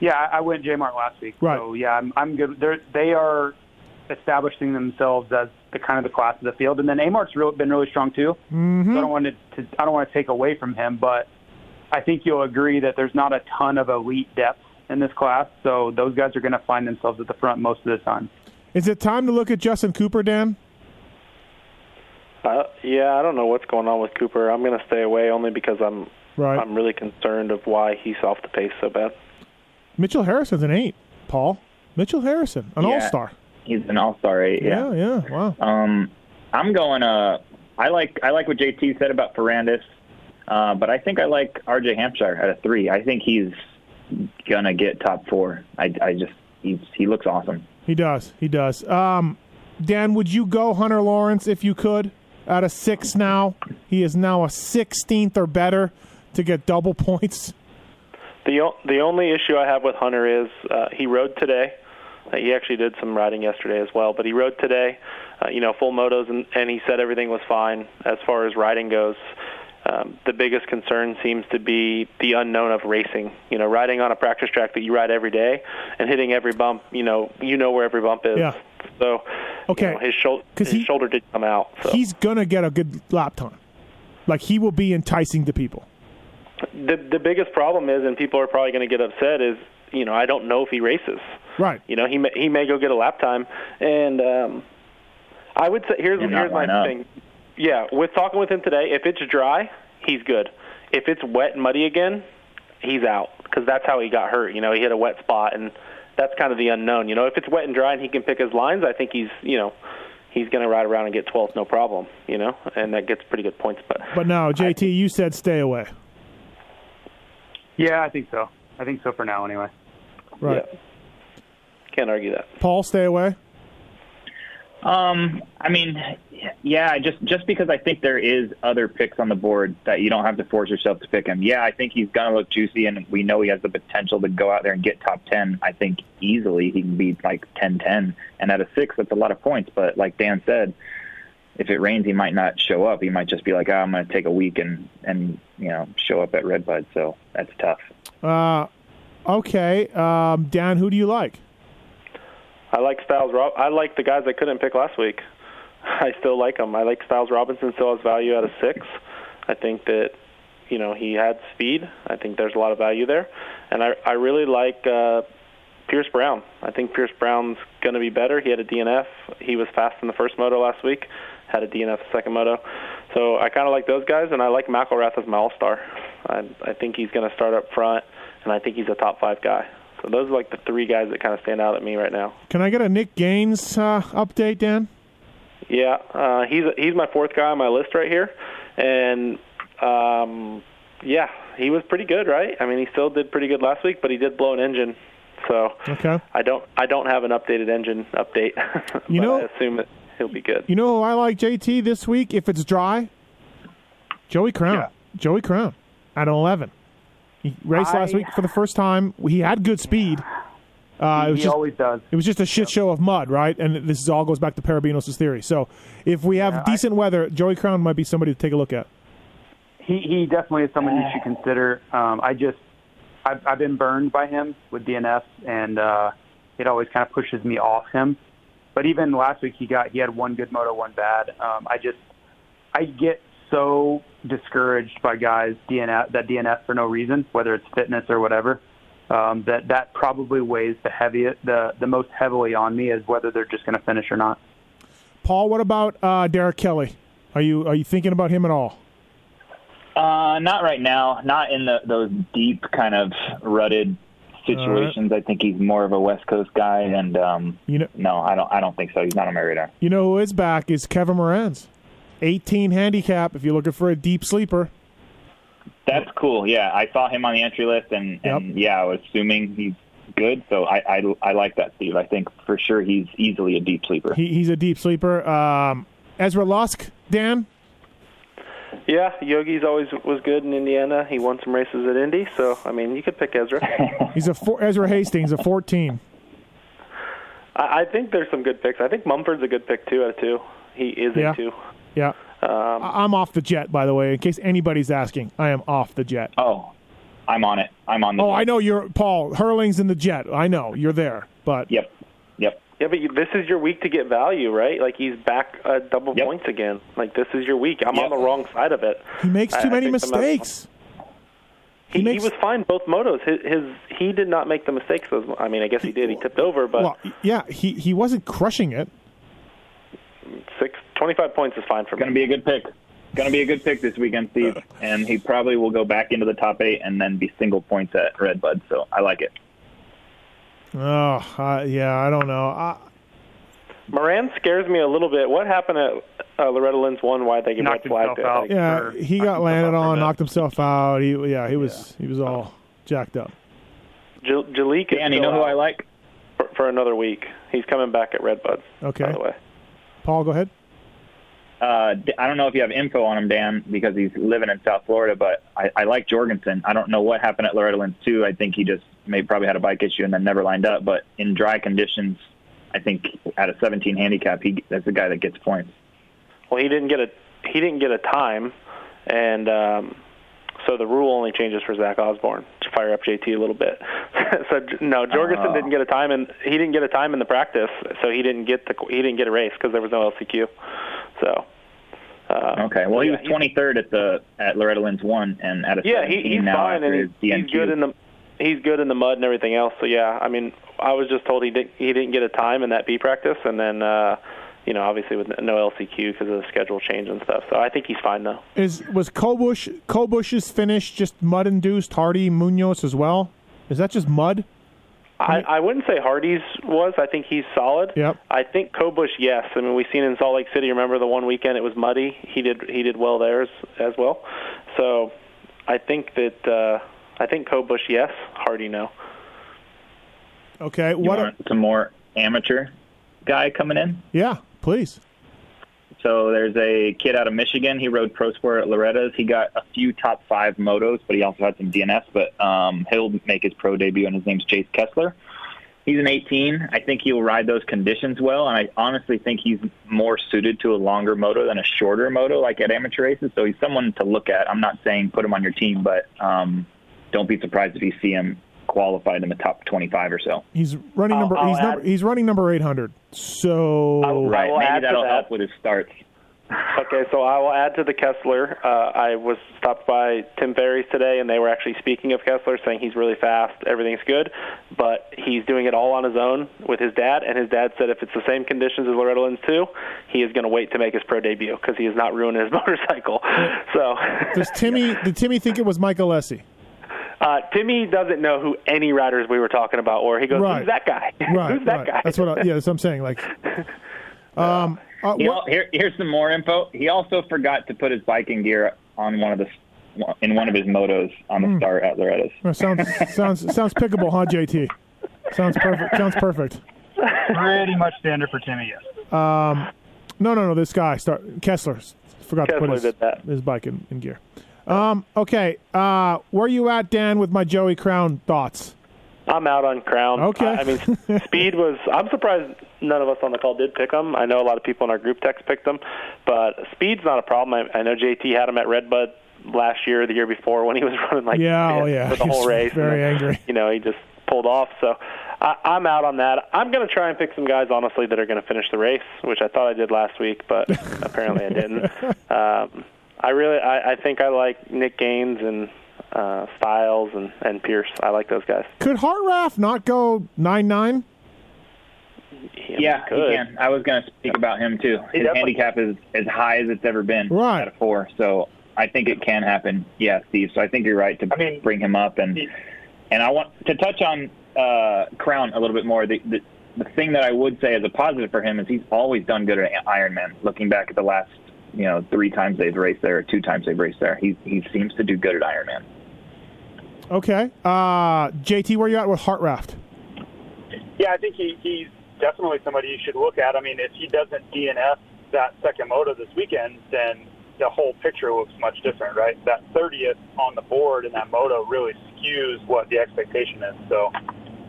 Yeah, I, I went J Mart last week. Right. So yeah, I'm, I'm good. They're, they are establishing themselves as the kind of the class of the field, and then Amart's real, been really strong too. Mm-hmm. So I don't want to, to I don't want to take away from him, but I think you'll agree that there's not a ton of elite depth in this class. So those guys are going to find themselves at the front most of the time. Is it time to look at Justin Cooper, Dan? Uh, yeah, I don't know what's going on with Cooper. I'm going to stay away only because I'm Right. I'm really concerned of why he's off the pace so bad. Mitchell Harrison's an eight. Paul Mitchell Harrison, an Yeah. all star. He's an all-star eight. Yeah, yeah. Wow. Um, I'm going. Uh, I like I like what JT said about Ferrandis, uh, but I think I like RJ Hampshire at a three. I think he's gonna get top four. I, I just he's, he looks awesome. He does. He does. Um, Dan, would you go Hunter Lawrence if you could at a six now? He is now a 16th or better to get double points. The o- the only issue I have with Hunter is uh, he rode today. Uh, he actually did some riding yesterday as well, but he rode today. Uh, you know, full motos, and, and he said everything was fine as far as riding goes. Um, the biggest concern seems to be the unknown of racing. You know, riding on a practice track that you ride every day and hitting every bump. You know, you know where every bump is. Yeah. So, Okay. you know, his, shou- 'Cause his he- shoulder did come out. So. He's gonna get a good lap time. Like he will be enticing to people. the the biggest problem is, and people are probably going to get upset, is you know I don't know if he races. Right. You know he may, he may go get a lap time, and um, I would say here's And not here's my up. thing. Yeah, with talking with him today, if it's dry, he's good. If it's wet and muddy again, he's out because that's how he got hurt. You know, he hit a wet spot, and that's kind of the unknown. You know, if it's wet and dry and he can pick his lines, I think he's you know he's going to ride around and get 12th no problem. You know, and that gets pretty good points. But But no, JT, you said stay away. Yeah, I think so. I think so for now, anyway. Right. yeah, can't argue that. Paul, stay away. Um, I mean, yeah, just just because I think there is other picks on the board that you don't have to force yourself to pick him. Yeah, I think he's gonna look juicy, and we know he has the potential to go out there and get top ten. I think easily he can be like 10-10. and at a six, that's a lot of points. But like Dan said, if it rains, he might not show up. He might just be like, oh, I'm gonna take a week and and you know show up at Redbud. So that's tough. Uh, okay. Um, Dan, who do you like? I like Stilez. Rob- I like the guys I couldn't pick last week. I still like them. I like Stilez Robertson. Still has value at a six. I think that you know he had speed. I think there's a lot of value there, and I I really like uh, Pierce Brown. I think Pierce Brown's going to be better. He had a DNF. He was fast in the first moto last week. Had a DNF second moto. So I kind of like those guys, and I like McElrath as my all-star. I I think he's going to start up front, and I think he's a top five guy. So those are like the three guys that kind of stand out at me right now. Can I get a Nick Gaines uh, update, Dan? Yeah, uh, he's he's my fourth guy on my list right here, and um, yeah, he was pretty good, right? I mean, he still did pretty good last week, but he did blow an engine, so Okay. I don't I don't have an updated engine update. You but know- I assume that he'll be good. You know who I like, JT, this week if it's dry? Joey Crown. Yeah. Joey Crown at 11. He raced last week for the first time. He had good speed. Uh, it was he just always does. it was just a shit show of mud, right? And this is all goes back to Perebijnos' theory. So if we have Yeah, I- decent weather, Joey Crown might be somebody to take a look at. He he definitely is someone you should consider. Um, I just I've, I've been burned by him with DNF, and uh, it always kind of pushes me off him. But even last week, he got he had one good moto, one bad. Um, I just I get so discouraged by guys DNF that DNF for no reason, whether it's fitness or whatever. Um, that that probably weighs the heaviest, the the most heavily on me is whether they're just going to finish or not. Paul, what about uh, Derek Kelley? Are you are you thinking about him at all? Uh, not right now. Not in the those deep kind of rutted situations. I think he's more of a West Coast guy, and um, You know, no, I don't. I don't think so. He's not on my radar. you know who is back is Kevin Moranz, 18 handicap. If you're looking for a deep sleeper, That's cool. Yeah, I saw him on the entry list, and, and yeah, I was assuming he's good. So I, I I like that, Steve. I think for sure he's easily a deep sleeper. he, he's a deep sleeper. Um, Ezra Lusk, Dan. Yeah, Yogi's always was good in Indiana. He won some races at Indy, so I mean, you could pick Ezra. He's a four, Ezra Hastings, a 14. I, I think there's some good picks. I think Mumford's a good pick too out of two. He is Yeah. a two. Yeah. Um, I- I'm off the jet, by the way, in case anybody's asking. I am off the jet. Oh, I'm on it. I'm on the. Oh, I know you're Paul Hurling's in the jet. I know you're there, but Yep. Yep. Yeah, but you, this is your week to get value, right? Like he's back uh, double Yep. points again. Like this is your week. I'm Yep. on the wrong side of it. he makes too I many think the most- mistakes. He, He makes- he was fine both motos. His, his he did not make the mistakes. I mean, I guess he did. He tipped over, but Well, yeah, he he wasn't crushing it. Six, 25 points is fine for me. Going to be a good pick. Going to be a good pick this weekend, Steve. And he probably will go back into the top eight and then be single points at Redbud. So I like it. Oh, uh, yeah, I don't know. I, Moran scares me a little bit. What happened at uh, Loretta Lynn's one? Why they get red Knocked flagged? himself out. think. Yeah, he got landed out for a on, knocked himself out. He yeah, he was he was all jacked up. J- Jalek is Dan, you know who I like? for, for another week. He's coming back at Redbud. Okay. By the way. Paul, go ahead. Uh, D- I don't know if you have info on him, Dan, because he's living in South Florida, but I, I like Jorgensen. I don't know what happened at Loretta Lynn's too. I think he just may probably had a bike issue and then never lined up. But in dry conditions, I think at a 17 handicap, he that's the guy that gets points. Well, he didn't get a he didn't get a time, and um, so the rule only changes for Zach Osborne to fire up JT a little bit. so no, Jorgensen Oh. didn't get a time, and he didn't get a time in the practice, so he didn't get the he didn't get a race because there was no LCQ. So. Uh, Okay. Well, he was 23rd at the at Loretta Lynn's one, and at a Yeah, he, he's fine, and he's, he's good in the he's good in the mud and everything else. So yeah, I mean, I was just told he didn't he didn't get a time in that B practice, and then uh, you know, obviously with no LCQ because of the schedule change and stuff. So I think he's fine though. Is was Kobusch Kobusch's finish just mud induced? Hardy Munoz as well? Is that just mud? I, I wouldn't say Hardy's was. I think he's solid. Yep. I think Kobusch, yes. I mean, we've seen in Salt Lake City. Remember the one weekend it was muddy. He did he did well there as, as well. So I think that uh, I think Kobusch, yes. Hardy, no. Okay. You What? want some more amateur guy coming in? yeah, please. So there's a kid out of Michigan. He rode Pro Sport at Loretta's. He got a few top five motos, but he also had some DNS. But um, he'll make his pro debut, and his name's Chase Kessler. He's an 18. I think he'll ride those conditions well, and I honestly think he's more suited to a longer moto than a shorter moto, like at amateur races. So he's someone to look at. I'm not saying put him on your team, but um, don't be surprised if you see him qualified in the top 25 or so. He's running I'll- number. I'll he's number. He's running number eight hundred. So I'll- Right. will Maybe that'll that. help with his starts. Okay, so I will add to the Kessler. Uh, I was stopped by Tim Ferry's today, and they were actually speaking of Kessler, saying he's really fast, everything's good, but he's doing it all on his own with his dad. And his dad said if it's the same conditions as Loretta Lynn's too, he is going to wait to make his pro debut because he is not ruining his motorcycle. So does Timmy? Did Timmy think it was Mike Alessi? Uh, Timmy doesn't know who any riders we were talking about, or he goes, Right. "Who's that guy? Right. Who's that right. guy?" That's what. I, yeah, that's what I'm saying. Like, um, uh, He, here, here's some more info. He also forgot to put his biking gear on one of the in one of his motos on the start at Loretta's. sounds sounds sounds pickable, huh, JT? Sounds perfect. Sounds perfect. Pretty much standard for Timmy, yes. No, no, no. This guy, start Kessler, forgot to put his, his bike in, in gear. Um, okay, uh, where you at, Dan? With my Joey Crown thoughts? I'm out on Crown. Okay. I, I mean, Speed was. I'm surprised none of us on the call did pick him. I know a lot of people in our group text picked him, but Speed's not a problem. I, I know JT had him at Redbud last year, the year before, when he was running like Yeah, oh, yeah. for the He was whole race. very then, angry. You know, he just pulled off. So I, I'm out on that. I'm going to try and pick some guys, honestly, that are going to finish the race, which I thought I did last week, but apparently I didn't. Um, I really, I, I think I like Nick Gaines and uh, Stilez and, and Pierce. I like those guys. Could Hartranft not go nine nine? Yeah, could. he can. I was going to speak about him too. His definitely handicap is as high as it's ever been Right. at a four, so I think it can happen. Yeah, Steve. So I think you're right to I mean, bring him up, and and I want to touch on uh, Crown a little bit more. The, the the thing that I would say as a positive for him is he's always done good at Ironman. Looking back at the last you know three times they've raced there, two times they've raced there, he he seems to do good at Ironman. Okay. Uh, JT, where you at with Hartranft? Yeah, I think he, he's definitely somebody you should look at. I mean, if he doesn't DNF that second moto this weekend, then the whole picture looks much different, right? That 30th on the board in that moto really skews what the expectation is. So,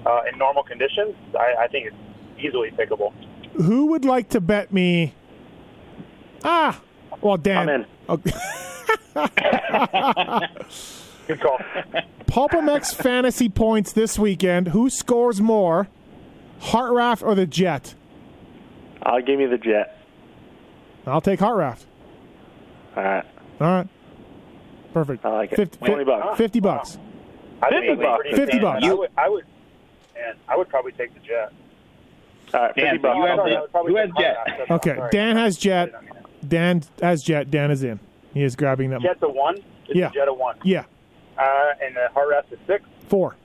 uh, in normal conditions, I, I think it's easily pickable. Who would like to bet me? Ah, well, Dan. I'm in. Okay. Good call. PulpMX fantasy points this weekend. Who scores more, Hartranft or the Jet? I'll give you the Jet. I'll take Hartranft. All right. All right. Perfect. I like it. 50, 20 bucks. 50 bucks. I think 50 it'd be bucks. pretty 50 bucks. but I would, I would, and I would probably take the jet. All right. Dan, 50 so bucks. you have Sorry, the- I would probably who take has jet? Hartranft. That's all. Okay. Dan has Jet. I mean, Dan has Jet. Dan is in. He is grabbing them. Jet's a one. It's Yeah. jet a one. Yeah. Uh, and the Hartranft is six. Four.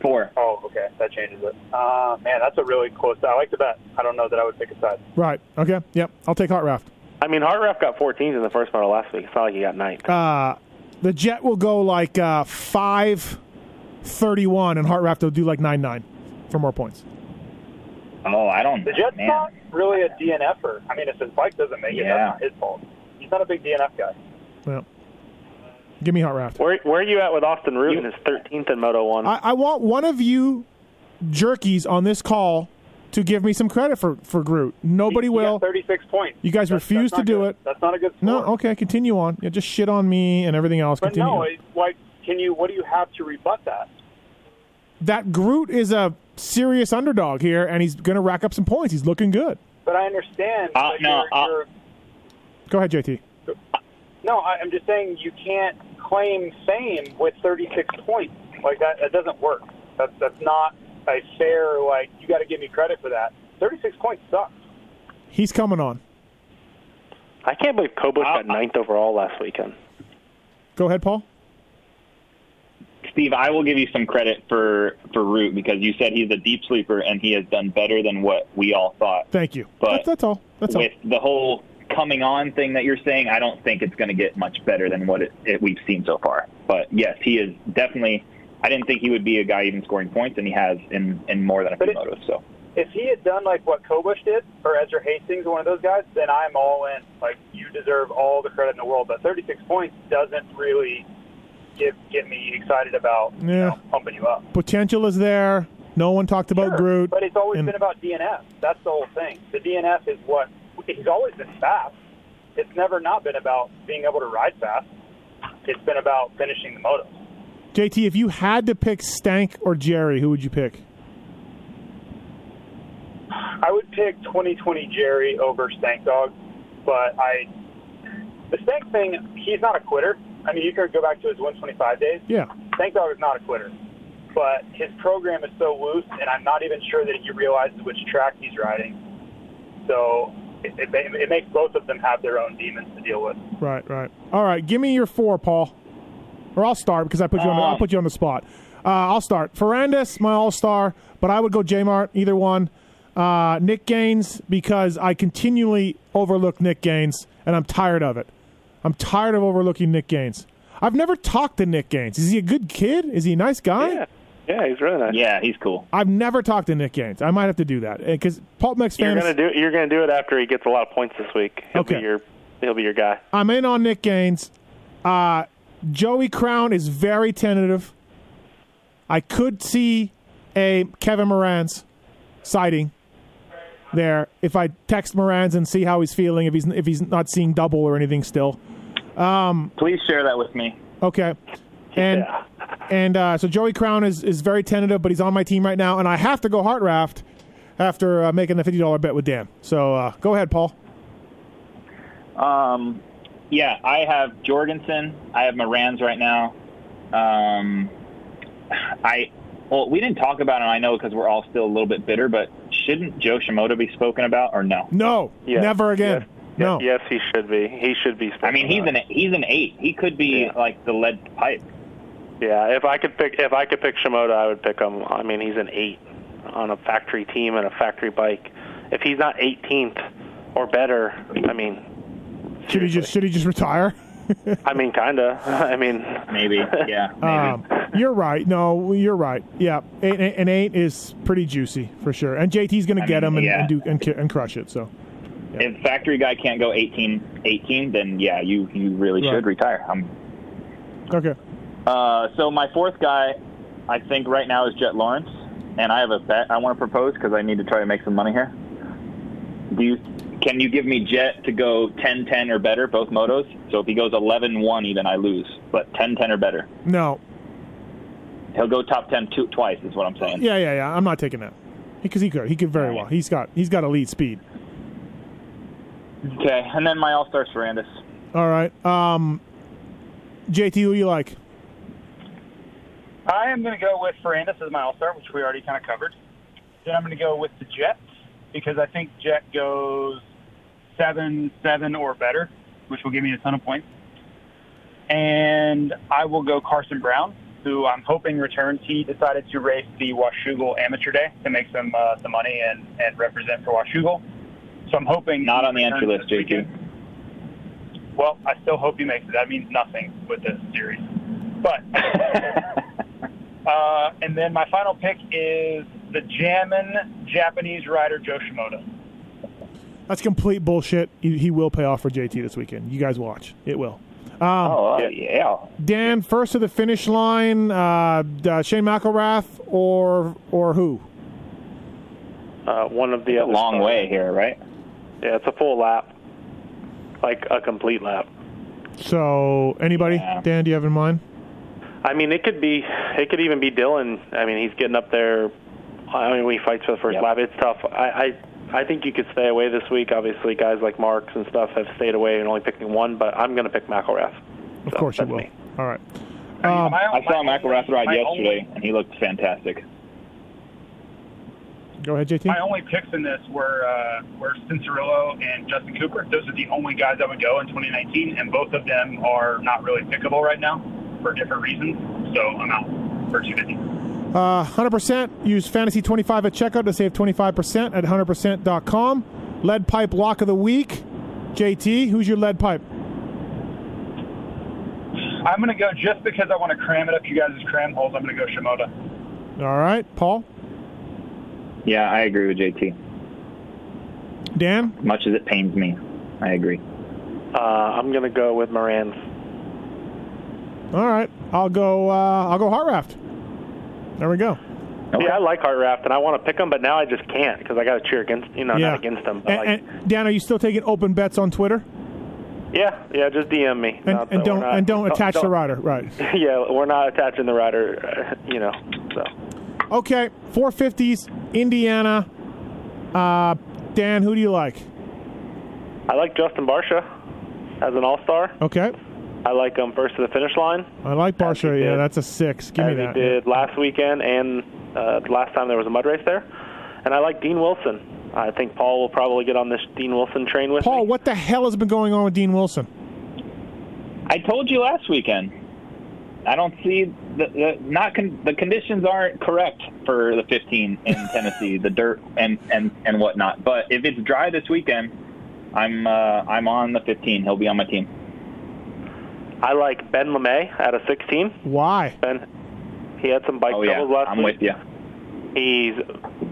Four. Oh, okay. That changes it. Uh, man, that's a really close. I like the bet. I don't know that I would pick a side. Right. Okay. Yep. I'll take Hartranft. I mean, Hartranft got 14s in the first moto last week. It's not like he got ninth. Uh, the Jet will go like uh, five thirty-one, and Hartranft will do like nine nine for more points. Oh, I don't. The Jet's man. not really a DNFer. I mean, if his bike doesn't make it, Yeah. that's not his fault. He's not a big DNF guy. Yeah. Give me Hartranft. Where where are you at with Austin Root in his 13th in Moto One? I, I want one of you jerkies on this call to give me some credit for for Groot. Nobody He will. got 36 points. You guys That's- refuse that's to not do good. it. That's not a good score. No, okay, continue on. Yeah, just shit on me and everything else. But continue. no, it, like, can you? What do you have to rebut that? That Groot is a serious underdog here, and he's going to rack up some points. He's looking good. But I understand. Uh, no, you're, uh, you're, Go ahead, JT. no, I, I'm just saying you can't claim fame with 36 points. Like that, that doesn't work. That's that's not a fair. Like you got to give me credit for that. 36 points sucks. He's coming on. I can't believe Kobusch Uh, got ninth overall last weekend. Go ahead, Paul. Steve, I will give you some credit for for Root because you said he's a deep sleeper and he has done better than what we all thought. Thank you. But that's, that's all. That's all. With the whole coming on thing that you're saying, I don't think it's going to get much better than what it, it, we've seen so far. But yes, he is definitely. I didn't think he would be a guy even scoring points, and he has in in more than a few But it- motos. So If he had done like what Kobusch did, or Ezra Hastings, or one of those guys, then I'm all in. Like you deserve all the credit in the world. But 36 points doesn't really get get me excited about you Yeah. know, pumping you up. Potential is there. No one talked about Sure, Groot. But it's always and- been about DNF. That's the whole thing. The DNF is what he's always been fast. It's never not been about being able to ride fast. It's been about finishing the motos. JT, if you had to pick Stank or Jerry, who would you pick? I would pick 2020 Jerry over Stank Dog, but I the Stank thing. He's not a quitter. I mean, you could go back to his 125 days. Yeah. Stank Dog is not a quitter, but his program is so loose, and I'm not even sure that he realizes which track he's riding. So it, it, it makes both of them have their own demons to deal with. Right, right. All right, give me your four, Paul. Or I'll start because I put you on. The, I'll put you on the spot. Uh, I'll start. Ferrandis, my all star, but I would go J Mart, either one. Uh, Nick Gaines because I continually overlook Nick Gaines, and I'm tired of it. I'm tired of overlooking Nick Gaines. I've never talked to Nick Gaines. Is he a good kid? Is he a nice guy? Yeah, yeah, he's really nice. yeah, he's cool. I've never talked to Nick Gaines. I might have to do that because PulpMX You're gonna do you're gonna do it after he gets a lot of points this week. He'll Okay. be your he'll be your guy. I'm in on Nick Gaines. Uh, Joey Crown is very tentative. I could see a Kevin Moranz sighting there if I text Moranz and see how he's feeling if he's if he's not seeing double or anything still. Please share that with me. Okay. And Yeah. and uh, so Joey Crown is, is very tentative, but he's on my team right now, and I have to go Hartranft after uh, making the fifty dollar bet with Dan. So uh, go ahead, Paul. Um, yeah, I have Jorgensen. I have Moranz right now. Um, I well, we didn't talk about it. I know because we're all still a little bit bitter, but shouldn't Jo Shimoda be spoken about or no? No, Yes. never again. No. Yes, he should be. He should be. I mean, he's an he's an eight. He could be Yeah. like the lead pipe. Yeah, if I could pick if I could pick Shimoda, I would pick him. I mean, he's an eight on a factory team and a factory bike. If he's not 18th or better, I mean, Should he just should he just retire? I mean, kinda. I mean, Maybe, yeah, maybe. Um, you're right. No, you're right. Yeah, eight, eight- an eight is pretty juicy for sure. And JT's going to I get mean, him and, yeah. and do and, and crush it. So if factory guy can't go 18, 18, then yeah, you you really Right. should retire. Um, okay. uh, so my fourth guy, I think right now is Jett Lawrence, and I have a bet I want to propose because I need to try to make some money here. Do you? Can you give me Jett to go 10-10 or better, both motos? So if he goes 11-1 even, I lose. But 10-10 or better. No. He'll go top 10 two, twice is what I'm saying. Yeah, yeah, yeah. I'm not taking that because he could. He could very well. He's got he's got elite speed. Okay, and then my all-star Ferrandis. All right. Um, JT, who you like? I am going to go with Ferrandis as my All Star, which we already kind of covered. Then I'm going to go with the Jets because I think Jett goes seven, seven or better, which will give me a ton of points. And I will go Carson Brown, who I'm hoping returns. He decided to race the Washougal Amateur Day to make some uh, some money and, and represent for Washougal. So I'm hoping Not on the entry list, this JT. Well, I still hope he makes it. That means nothing with this series. But uh, and then my final pick is the Jammin Japanese rider Jo Shimoda. That's complete bullshit. He, he will pay off for JT this weekend. You guys watch. It will. Um, oh uh, yeah. Dan, first to the finish line, uh, uh, Shane McElrath or or who? Uh, one of the a other long stars. way here, right? Yeah, it's a full lap, like a complete lap. So anybody, Yeah. Dan? Do you have in mind? I mean, it could be, it could even be Dylan. I mean, he's getting up there. I mean, when he fights for the first Yep. lap, it's tough. I, I, I think you could stay away this week. Obviously, guys like Marks and stuff have stayed away and only picking one, but I'm going to pick McElrath. Of So, course you that's will. me. All right. I mean, Um, my- I saw my McElrath ride yesterday, only- and he looked fantastic. Go ahead, JT. My only picks in this were uh, were Cianciarulo and Justin Cooper. Those are the only guys that would go in 2019, and both of them are not really pickable right now for different reasons. So I'm out for 250. Uh, 100% use fantasy 25 at checkout to save 25% at 100%.com. Lead pipe lock of the week. JT, who's your lead pipe? I'm going to go just because I want to cram it up you guys' cram holes. I'm going to go Shimoda. All right, Paul, Yeah, I agree with JT. Dan, Much as it pains me, I agree. Uh, I'm going to go with Moranz. All right, I'll go. Uh, I'll go Hartranft. There we go. Okay. Yeah, I like Hartranft, and I want to pick him, but now I just can't because I got to cheer against, you know, yeah. not against him. But And, like, and Dan, are you still taking open bets on Twitter? yeah, yeah, just DM me. And, Not- and don't not- and don't attach the don't- rider. Right. Yeah, we're not attaching the rider, uh, you know. So Okay, 450s, Indiana. Uh, Dan, who do you like? I like Justin Barcia as an All Star. Okay, I like him first to the finish line, I like As Barcia. Yeah, did. that's a six. Give me that. he did last weekend and uh, last time there was a mud race there. And I like Dean Wilson. I think Paul will probably get on this Dean Wilson train with Paul, me. what the hell has been going on with Dean Wilson? I told you last weekend. I don't see the, the not con- the conditions aren't correct for the 15 in Tennessee, the dirt and and and whatnot. But if it's dry this weekend, I'm uh, I'm on the 15. He'll be on my team. I like Ben LaMay at a 16. Why? Ben, he had some bike Oh yeah, last I'm week. with you. He's,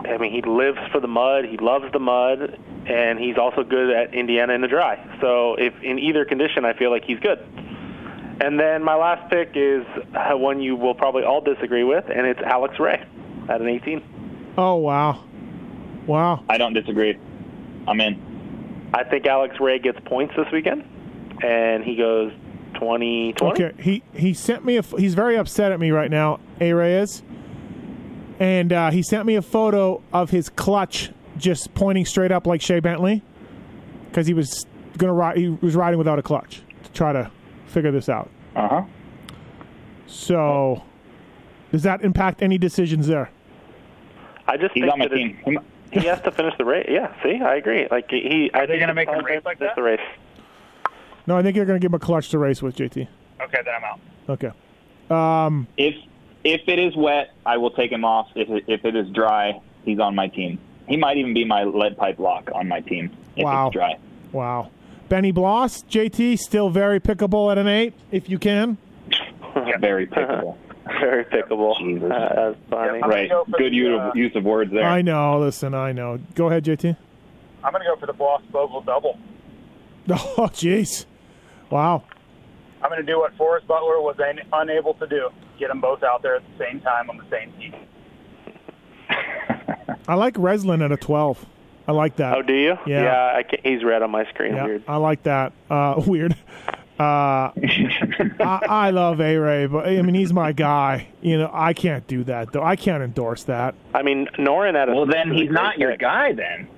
I mean, he lives for the mud. He loves the mud, and he's also good at Indiana in the dry. So, if in either condition, I feel like he's good. And then my last pick is uh, one you will probably all disagree with, and it's Alex Ray at an 18. Oh wow, wow. I don't disagree. I'm in. I think Alex Ray gets points this weekend, and he goes 20 20. Okay, he he sent me a. He's very upset at me right now. A Ray is. and uh, he sent me a photo of his clutch just pointing straight up like Shea Bentley, because he was gonna ride. He was riding without a clutch to try to figure this out. Uh huh. So, does that impact any decisions there? I just He's think on my that team. He mi- he has to finish the race. Yeah, see, I agree. Like he, Are I they think gonna make him time race like finish that? The race. No, I think you're gonna give him a clutch to race with JT. Okay, then I'm out. Okay. Um, If if it is wet, I will take him off. If it, if it is dry, he's on my team. He might even be my lead pipe lock on my team if Wow. it's dry. wow. Benny Bloss, JT, still very pickable at an eight, if you can. Very pickable. Very pickable. Jesus. Uh, that's funny. I'm right. go Good the, use, uh, of, use of words there. I know. Listen, I know. Go ahead, JT. I'm going to go for the Bloss Bogle double. Oh, jeez. Wow. I'm going to do what Forrest Butler was un- unable to do: get them both out there at the same time on the same team. I like Renzland at a 12. I like that. Oh, do you? Yeah. I can't, he's red on my screen. Yeah, Weird. I like that. Uh, weird. Uh, I, I love A Ray, but I mean, he's my guy. You know, I can't do that, though. I can't endorse that. I mean, Noren at a. well, then he's not your pick. guy. Then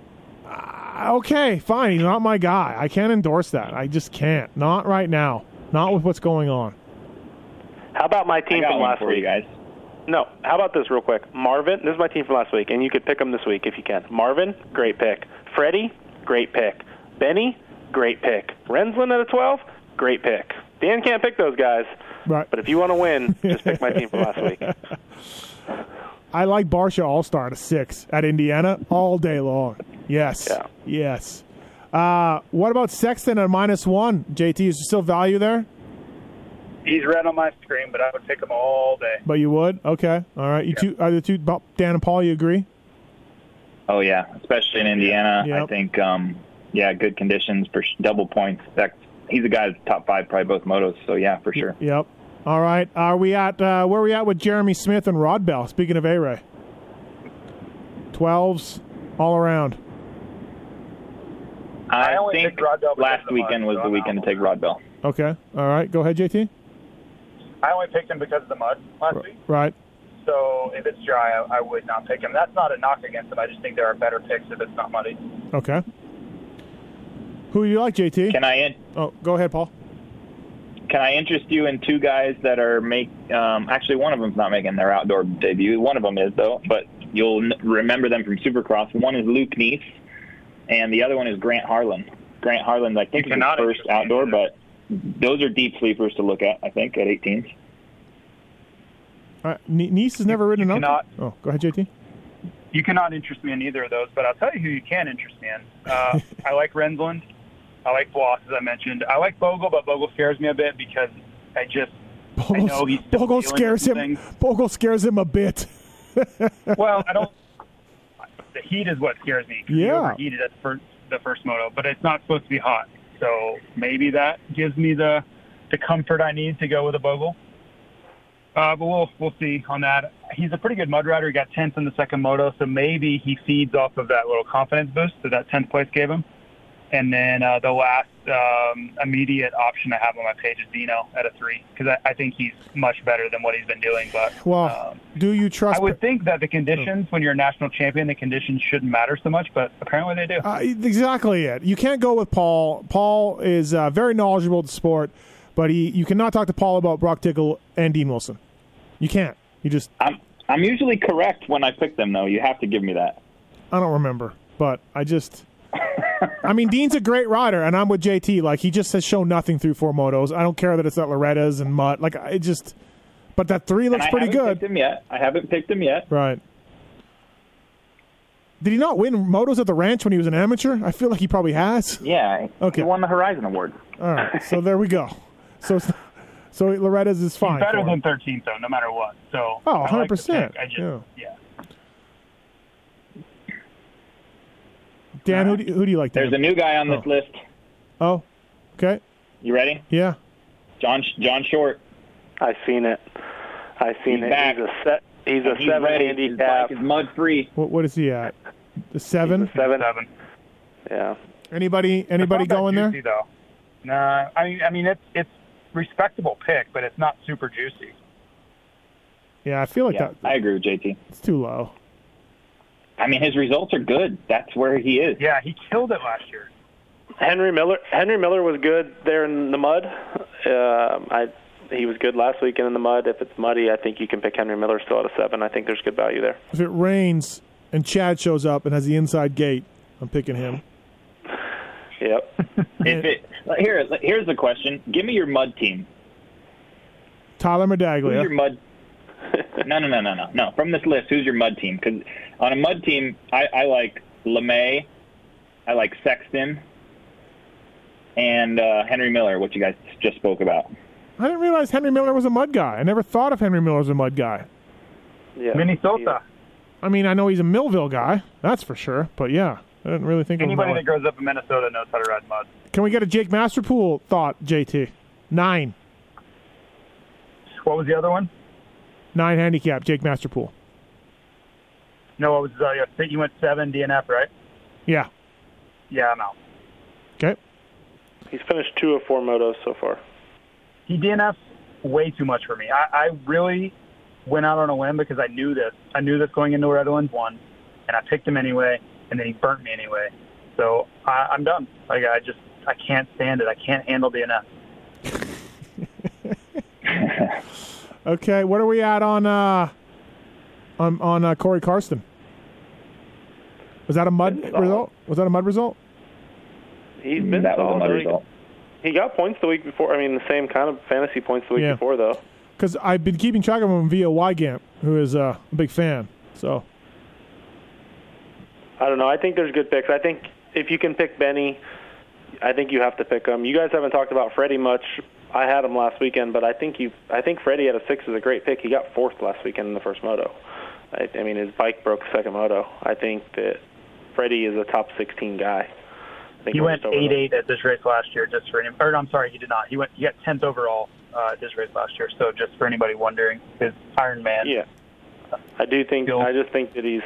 Uh, Okay, fine. He's not my guy. I can't endorse that. I just can't. Not right now. Not with what's going on. How about my team from last week? you guys. No. How about this real quick? Marvin, this is my team from last week, and you could pick them this week if you can. Marvin, great pick. Freddie, great pick. Benny, great pick. Renzland at a 12, great pick. Dan can't pick those guys, Right. but if you want to win, just pick my team from last week. I like Barcia All Star at a six at Indiana all day long. Yes. Yeah. Yes. Uh, what about Sexton at minus one? JT, is there still value there? He's red on my screen, but I would pick him all day. But you would? Okay. All right. You two, are the two, Dan and Paul, you agree? Oh yeah, especially in Indiana. Yep. I think, um, yeah, good conditions for sh- double points. That's, he's a guy that's top five, probably both motos. So yeah, for sure. Yep. All right. Are we at uh, where are we at with Jeremy Smith and Rod Bell? Speaking of A Ray, twelves all around. I, I only think Rod Bell last weekend was the weekend to take Rod Bell. Okay. All right. Go ahead, JT. I only picked him because of the mud last week. Right. So if it's dry, I, I would not pick him. That's not a knock against him. I just think there are better picks if it's not muddy. Okay. Who do you like, JT? Can I in, oh, go ahead, Paul. can I interest you in two guys that are make? Um, actually, one of them's not making their outdoor debut. One of them is though, but you'll n- remember them from Supercross. One is Luke Neese, and the other one is Grant Harlan. Grant Harlan, I think, is his first outdoor, but those are deep sleepers to look at. I think at 18s. All right. Nice has never ridden an cannot- Oh, go ahead, JT. You cannot interest me in either of those, but I'll tell you who you can interest me in. Uh, I like Renzland. I like Bloss, as I mentioned. I like Bogle, but Bogle scares me a bit because I just I know he's still Bogle scares him. things. Bogle scares him a bit. well, I don't. The heat is what scares me. 'cause He Yeah. overheated at the first, the first moto, but it's not supposed to be hot. So maybe that gives me the the comfort I need to go with a Bogle. Uh, but we'll we'll see on that. He's a pretty good mud rider. He got tenth in the second moto, so maybe he feeds off of that little confidence boost that that tenth place gave him. And then uh, the last um, immediate option I have on my page is Dino at a three because I, I think he's much better than what he's been doing. But Well, um, do you trust? I would think that the conditions, when you're a national champion, the conditions shouldn't matter so much, but apparently they do. Uh, exactly it. You can't go with Paul. Paul is uh, very knowledgeable of the sport, but he you cannot talk to Paul about Broc Tickle and Dean Wilson. You can't. You just I'm I'm usually correct when I pick them, though. You have to give me that. I don't remember, but I just. I mean, Dean's a great rider, and I'm with JT. Like he just has shown nothing through four motos. I don't care that it's at Loretta's and Mutt. Like it just, but that three looks and I pretty haven't good. Picked him yet. I haven't picked him yet. Right. Did he not win motos at the ranch when he was an amateur? I feel like he probably has. Yeah. Okay. He won the Horizon Award. All right, so there we go. So, so Loretta's is fine. He's better than 13th, though, no matter what. So Oh, I like the 100%, pick. I just, yeah. yeah. Dan, who do you, who do you like? There's a new guy on this Oh. list. oh, okay, You ready? yeah. John John Short. I've seen it. I've seen He's it. back. He's a set. He's a He's seven ready. His handicap. bike is mud free. What what is he at? The seven. Seven. Seven. Yeah. Anybody anybody It's not that going there? juicy, Though. Nah, I mean, I mean, it's it's respectable pick, but it's not super juicy. Yeah, I feel like Yeah, that. I agree with JT. It's too low. I mean, his results are good. That's where he is. Yeah, he killed it last year. Henry Miller. Henry Miller was good there in the mud. Um I. He was good last weekend in the mud. If it's muddy, I think you can pick Henry Miller still at a seven. I think there's good value there. If it rains and Chad shows up and has the inside gate, I'm picking him. Yep. If it here, here's the question. Give me your mud team. Tyler Who's Medaglia. your mud? no, no, no, no, no, no. From this list, who's your mud team? Because on a mud team, I, I like LaMay, I like Sexton, and uh, Henry Miller, what you guys just spoke about. I didn't realize Henry Miller was a mud guy. I never thought of Henry Miller as a mud guy. Yeah. Minnesota. I mean, I know he's a Millville guy, that's for sure. But yeah, I didn't really think Anybody of that grows up in Minnesota knows how to ride mud. Can we get a Jake Masterpool thought, JT? Nine, What was the other one? Nine handicap, Jake Masterpool. No, it was uh, I think you went seven DNF, right? Yeah. Yeah, I'm out. Okay. He's finished two of four motos so far. He DNFs way too much for me. I, I really went out on a limb because I knew this. I knew this going into Redlands one, and I picked him anyway, and then he burnt me anyway. So I, I'm done. Like I just I can't stand it. I can't handle DNF. Okay. What are we at on uh on on uh, Cory Carsten? Was that a mud result? Was that a mud result? He's been that was a mud result. He got points the week before. I mean, the same kind of fantasy points the week Yeah. before, though. Because I've been keeping track of him via Wygant, who is uh, a big fan. So I don't know. I think there's good picks. I think if you can pick Benny, I think you have to pick him. You guys haven't talked about Freddie much. I had him last weekend, but I think you. I think Freddie at a six is a great pick. He got fourth last weekend in the first moto. I, I mean, his bike broke second moto. I think that Freddie is a top 16 guy. I think He went just over eight eight at this race last year. Just for any, or I'm sorry, he did not. He went. He got tenth overall uh, at this race last year. So just for anybody wondering, his Iron Man. Yeah, I do think. Bill. I just think that he's.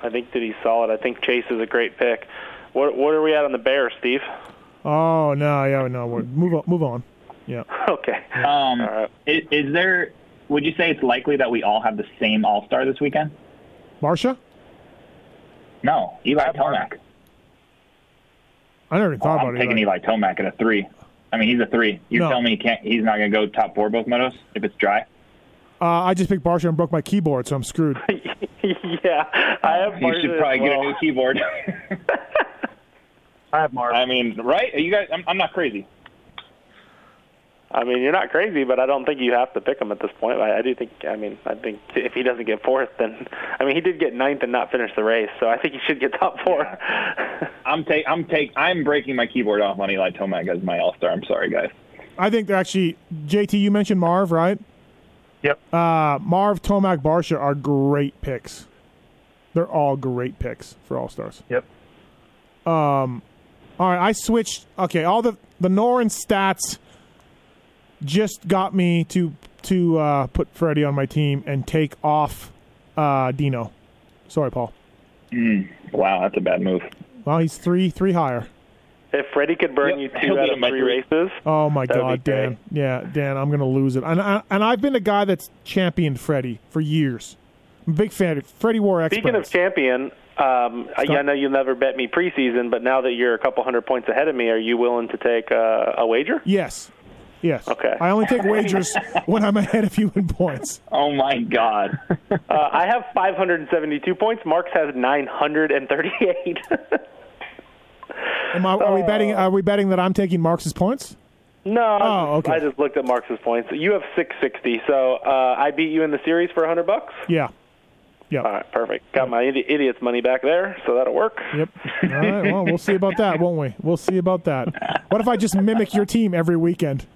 I think that he's solid. I think Chase is a great pick. What What are we at on the Bears, Steve? Oh no, yeah, no. We're, move on. Move on. Yeah. Okay. Um, All right. is, is there? Would you say it's likely that we all have the same All Star this weekend? Marsha, No, Eli. Tomac. I never even thought I'm about taking it. Eli Tomac at a three. I mean, he's a three. You No. tell me he can't. He's not going to go top four both motos if it's dry. Uh, I just picked Barcia and broke my keyboard, so I'm screwed. yeah, I have. You should probably as get a new keyboard. I have Marv. I mean, right? You guys, I'm, I'm not crazy. I mean, you're not crazy, but I don't think you have to pick him at this point. I, I do think. I mean, I think if he doesn't get fourth, then I mean, he did get ninth and not finish the race, so I think he should get top four. I'm take. I'm take. I'm breaking my keyboard off on Eli Tomac as my All Star. I'm sorry, guys. I think they're actually, JT, you mentioned Marv, right? Yep. Uh, Marv, Tomac, Barcia are great picks. They're all great picks for All Stars. Yep. Um, All right, I switched. Okay, all the the Noren stats just got me to to uh, put Freddie on my team and take off uh, Dino. Sorry, Paul. Wow, that's a bad move. Well, he's three three higher. if Freddie could burn Yep, you two out of three three. races, Oh my God. Dan. Yeah, Dan, I'm gonna lose it. And I, and I've been a guy that's championed Freddie for years. I'm a big fan. of Freddie wore X. Speaking of champion, um, I, I know you'll never bet me preseason, but now that you're a couple hundred points ahead of me, are you willing to take uh, a wager? yes, yes. Okay. I only take wagers when I'm ahead of you in points. Oh my God. Uh, I have 572 points. Marks has 938. Am I, are we betting? Are we betting that I'm taking Marx's points? no, Oh, okay. I just looked at Marks's points. You have 660, so uh, I beat you in the series for 100 bucks. Yeah. Yeah. All right, perfect. Got my idi- idiot's money back there, so that'll work. Yep. All right. Well, we'll see about that, won't we? We'll see about that. What if I just mimic your team every weekend?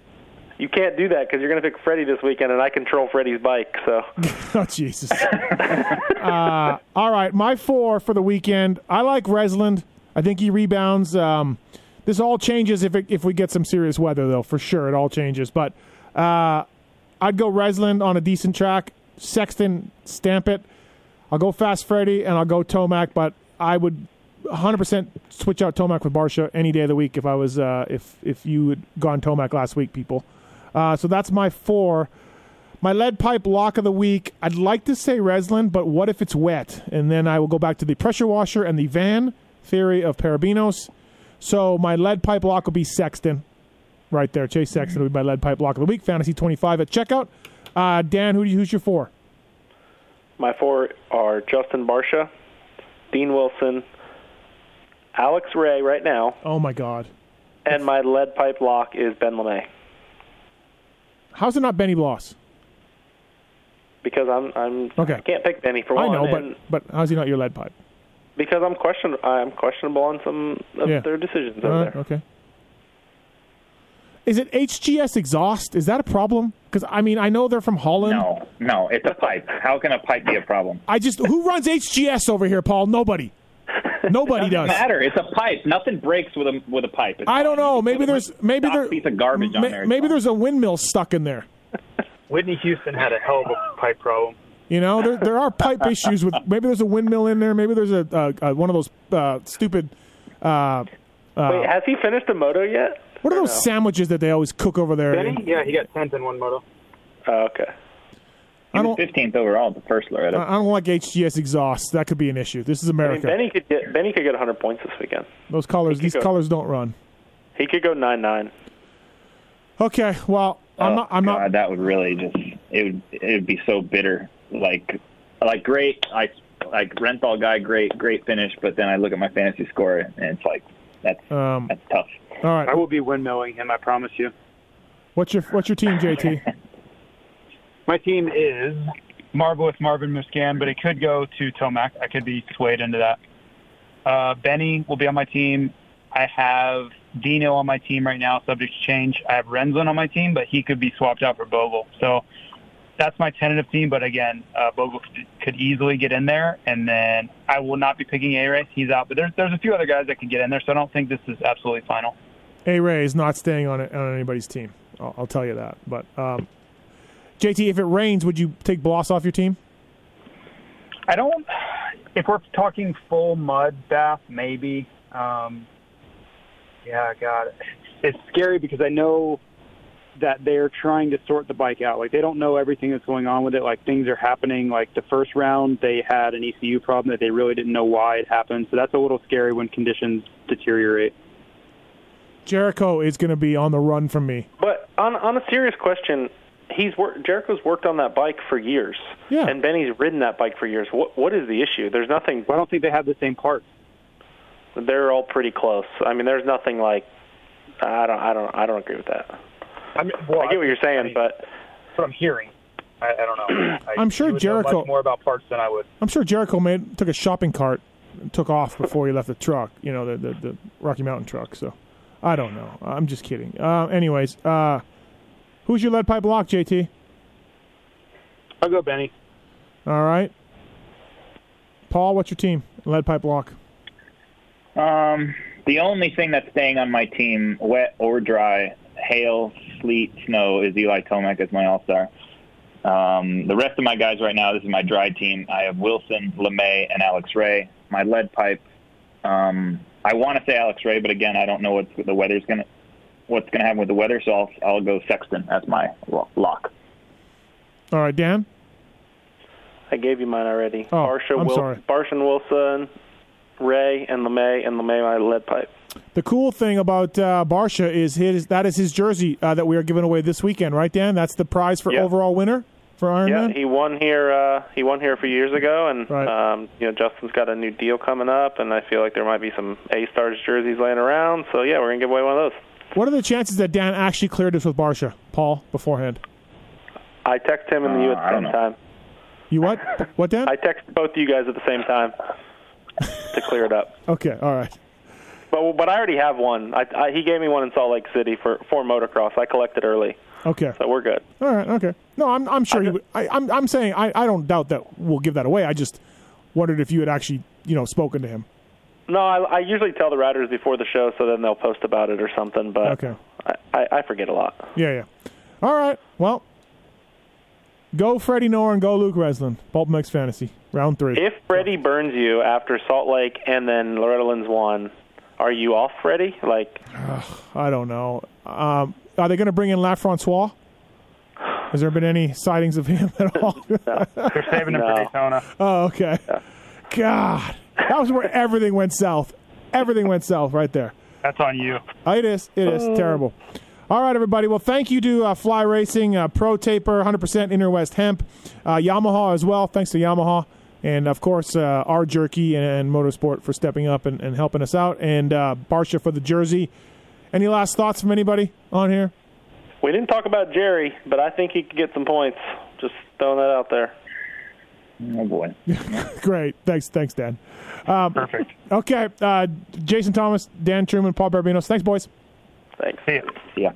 You can't do that because you're going to pick Freddie this weekend, and I control Freddie's bike. So Oh Jesus! uh, all right, my four for the weekend. I like Renzland. I think he rebounds. Um, this all changes if it, if we get some serious weather, though. For sure, it all changes. But uh, I'd go Renzland on a decent track. Sexton, stamp it. I'll go Fast Freddy and I'll go Tomac. But I would 100% switch out Tomac with Barcia any day of the week if I was uh, if if you had gone Tomac last week, people. Uh, so that's my four. My lead pipe lock of the week. I'd like to say Renzland, but what if it's wet? And then I will go back to the pressure washer and the van theory of Perebijnos. So my lead pipe lock will be Sexton, right there. Chase Sexton will be my lead pipe lock of the week. Fantasy twenty five at checkout. Uh, Dan, who do you, who's your four? my four are Justin Barcia, Dean Wilson, Alex Ray right now, Oh my God, and my lead pipe lock is Ben LaMay how's it not Benny Bloss? because I'm I'm Okay. I can't pick Benny for one. I know, but but how's he not your lead pipe? because I'm question I'm questionable on some of Yeah. their decisions All over right, there. okay. Is it HGS exhaust? Is that a problem? Because I mean, I know they're from Holland. No, no, it's a pipe. How can a pipe be a problem? I just who runs HGS over here, Paul? Nobody. Nobody Doesn't does. matter. It's a pipe. Nothing breaks with a with a pipe. It's I don't know. Maybe there's maybe stock there piece of garbage on there. Maybe there's a windmill stuck in there. Whitney Houston had a hell of a pipe problem. You know, there there are pipe issues with maybe there's a windmill in there. Maybe there's a, a, a one of those uh, stupid. Uh, Wait, has he finished a moto yet? what are those no? sandwiches that they always cook over there? Benny? Yeah, he got tenth in one moto. Oh, okay. He I was don't. 15th overall at the first Loretta. I don't like HGS exhaust. That could be an issue. This is I mean, America. Benny could get Benny could get 100 points this weekend. Those colors, these go- colors don't run. He could go nine nine. Okay, well, I'm oh, not. I'm God, not. That would really just it would it would be so bitter. Like like great I like Renthal guy great great finish, but then I look at my fantasy score and it's like that's Um, that's tough. all right. I will be windmilling him. I promise you. What's your What's your team, JT? My team is Marvel with Marvin Musquin, but it could go to Tomac. I could be swayed into that. Uh, Benny will be on my team. I have Dino on my team right now, subject to change. I have Renzland on my team, but he could be swapped out for Bogle. So that's my tentative team. But again, uh, Bogle could, could easily get in there, and then I will not be picking A Race. He's out, but there's there's a few other guys that could get in there. So I don't think this is absolutely final. A Ray is not staying on on anybody's team. I'll, I'll tell you that. But um, JT, if it rains, would you take Bloss off your team? I don't. If we're talking full mud bath, maybe. Um, yeah, God, it's scary because I know that they're trying to sort the bike out. Like they don't know everything that's going on with it. Like things are happening. Like the first round, they had an ECU problem that they really didn't know why it happened. So that's a little scary when conditions deteriorate. Jericho is going to be on the run from me. But on on a serious question, he's worked. Jericho's worked on that bike for years. Yeah. And Benny's ridden that bike for years. What what is the issue? There's nothing. Well, I don't think they have the same parts. They're all pretty close. I mean, there's nothing like. I don't. I don't. I don't agree with that. I, mean, well, I get what you're saying, I mean, but that's what I'm hearing. I, I don't know. I, I'm sure you would know Jericho- much more about parts than I would. I'm sure Jericho made took a shopping cart, and took off before he left the truck. You know, the the, the Rocky Mountain truck. So I don't know. I'm just kidding. Uh, anyways, uh, who's your lead pipe lock, JT? I'll go Benny. All right. Paul, what's your team? Lead pipe lock. Um, the only thing that's staying on my team, wet or dry, hail, sleet, snow, is Eli Tomac as my all star. Um, the rest of my guys right now, this is my dry team. I have Wilson, LaMay, and Alex Ray. My lead pipe, um, I want to say Alex Ray, but again, I don't know what the weather's gonna, what's gonna happen with the weather, so I'll I'll go Sexton as my lock. All right, Dan. I gave you mine already. Oh, Barcia, I'm Wil- sorry. Barcia and Wilson, Ray, and LaMay, and LaMay my lead pipe. The cool thing about uh, Barcia is his that is his jersey uh, that we are giving away this weekend, right, Dan? That's the prize for Yeah. overall winner for Yeah, Ironman. he won here. Uh, he won here a few years ago, and Right. um, you know Justin's got a new deal coming up, and I feel like there might be some A Stars jerseys laying around. So yeah, we're gonna give away one of those. What are the chances that Dan actually cleared this with Barcia, Paul, beforehand? I text him and you Uh, at the same time. You what? what, Dan? I text both of you guys at the same time to clear it up. okay, all right. But but I already have one. I, I, he gave me one in Salt Lake City for for motocross. I collected early, Okay. so we're good. All right. Okay. No, I'm I'm sure I he just- would. I, I'm I'm saying I, I don't doubt that we'll give that away. I just wondered if you had actually you know spoken to him. No, I, I usually tell the riders before the show, so then they'll post about it or something. But Okay. I, I, I forget a lot. Yeah. Yeah. All right. Well, go Freddie Noah and go Luke Renzland. Pulp Mix Fantasy round three. If Freddie burns you after Salt Lake and then Loretta Lynn's won, are you off Freddie? Like, I don't know. Um, are they going to bring in LaFrancois? Has there been any sightings of him at all? They're saving him No. for Daytona. oh, okay. God, that was where everything went south. Everything went south right there. That's on you. Oh, it is. It is terrible. All right, everybody. Well, thank you to uh, Fly Racing, uh, Pro Taper, 100% Inner West Hemp, uh, Yamaha as well. Thanks to Yamaha. And, of course, uh, our Jerky and, and Motorsport for stepping up and, and helping us out. And uh, Barcia for the jersey. Any last thoughts from anybody on here? we didn't talk about Jerry, but I think he could get some points. Just throwing that out there. Oh boy. Great. Thanks, thanks, Dan. Perfect. Okay. Uh, Jason Thomas, Dan Truman, Paul Perebijnos. Thanks, boys. Thanks. See ya. Yeah.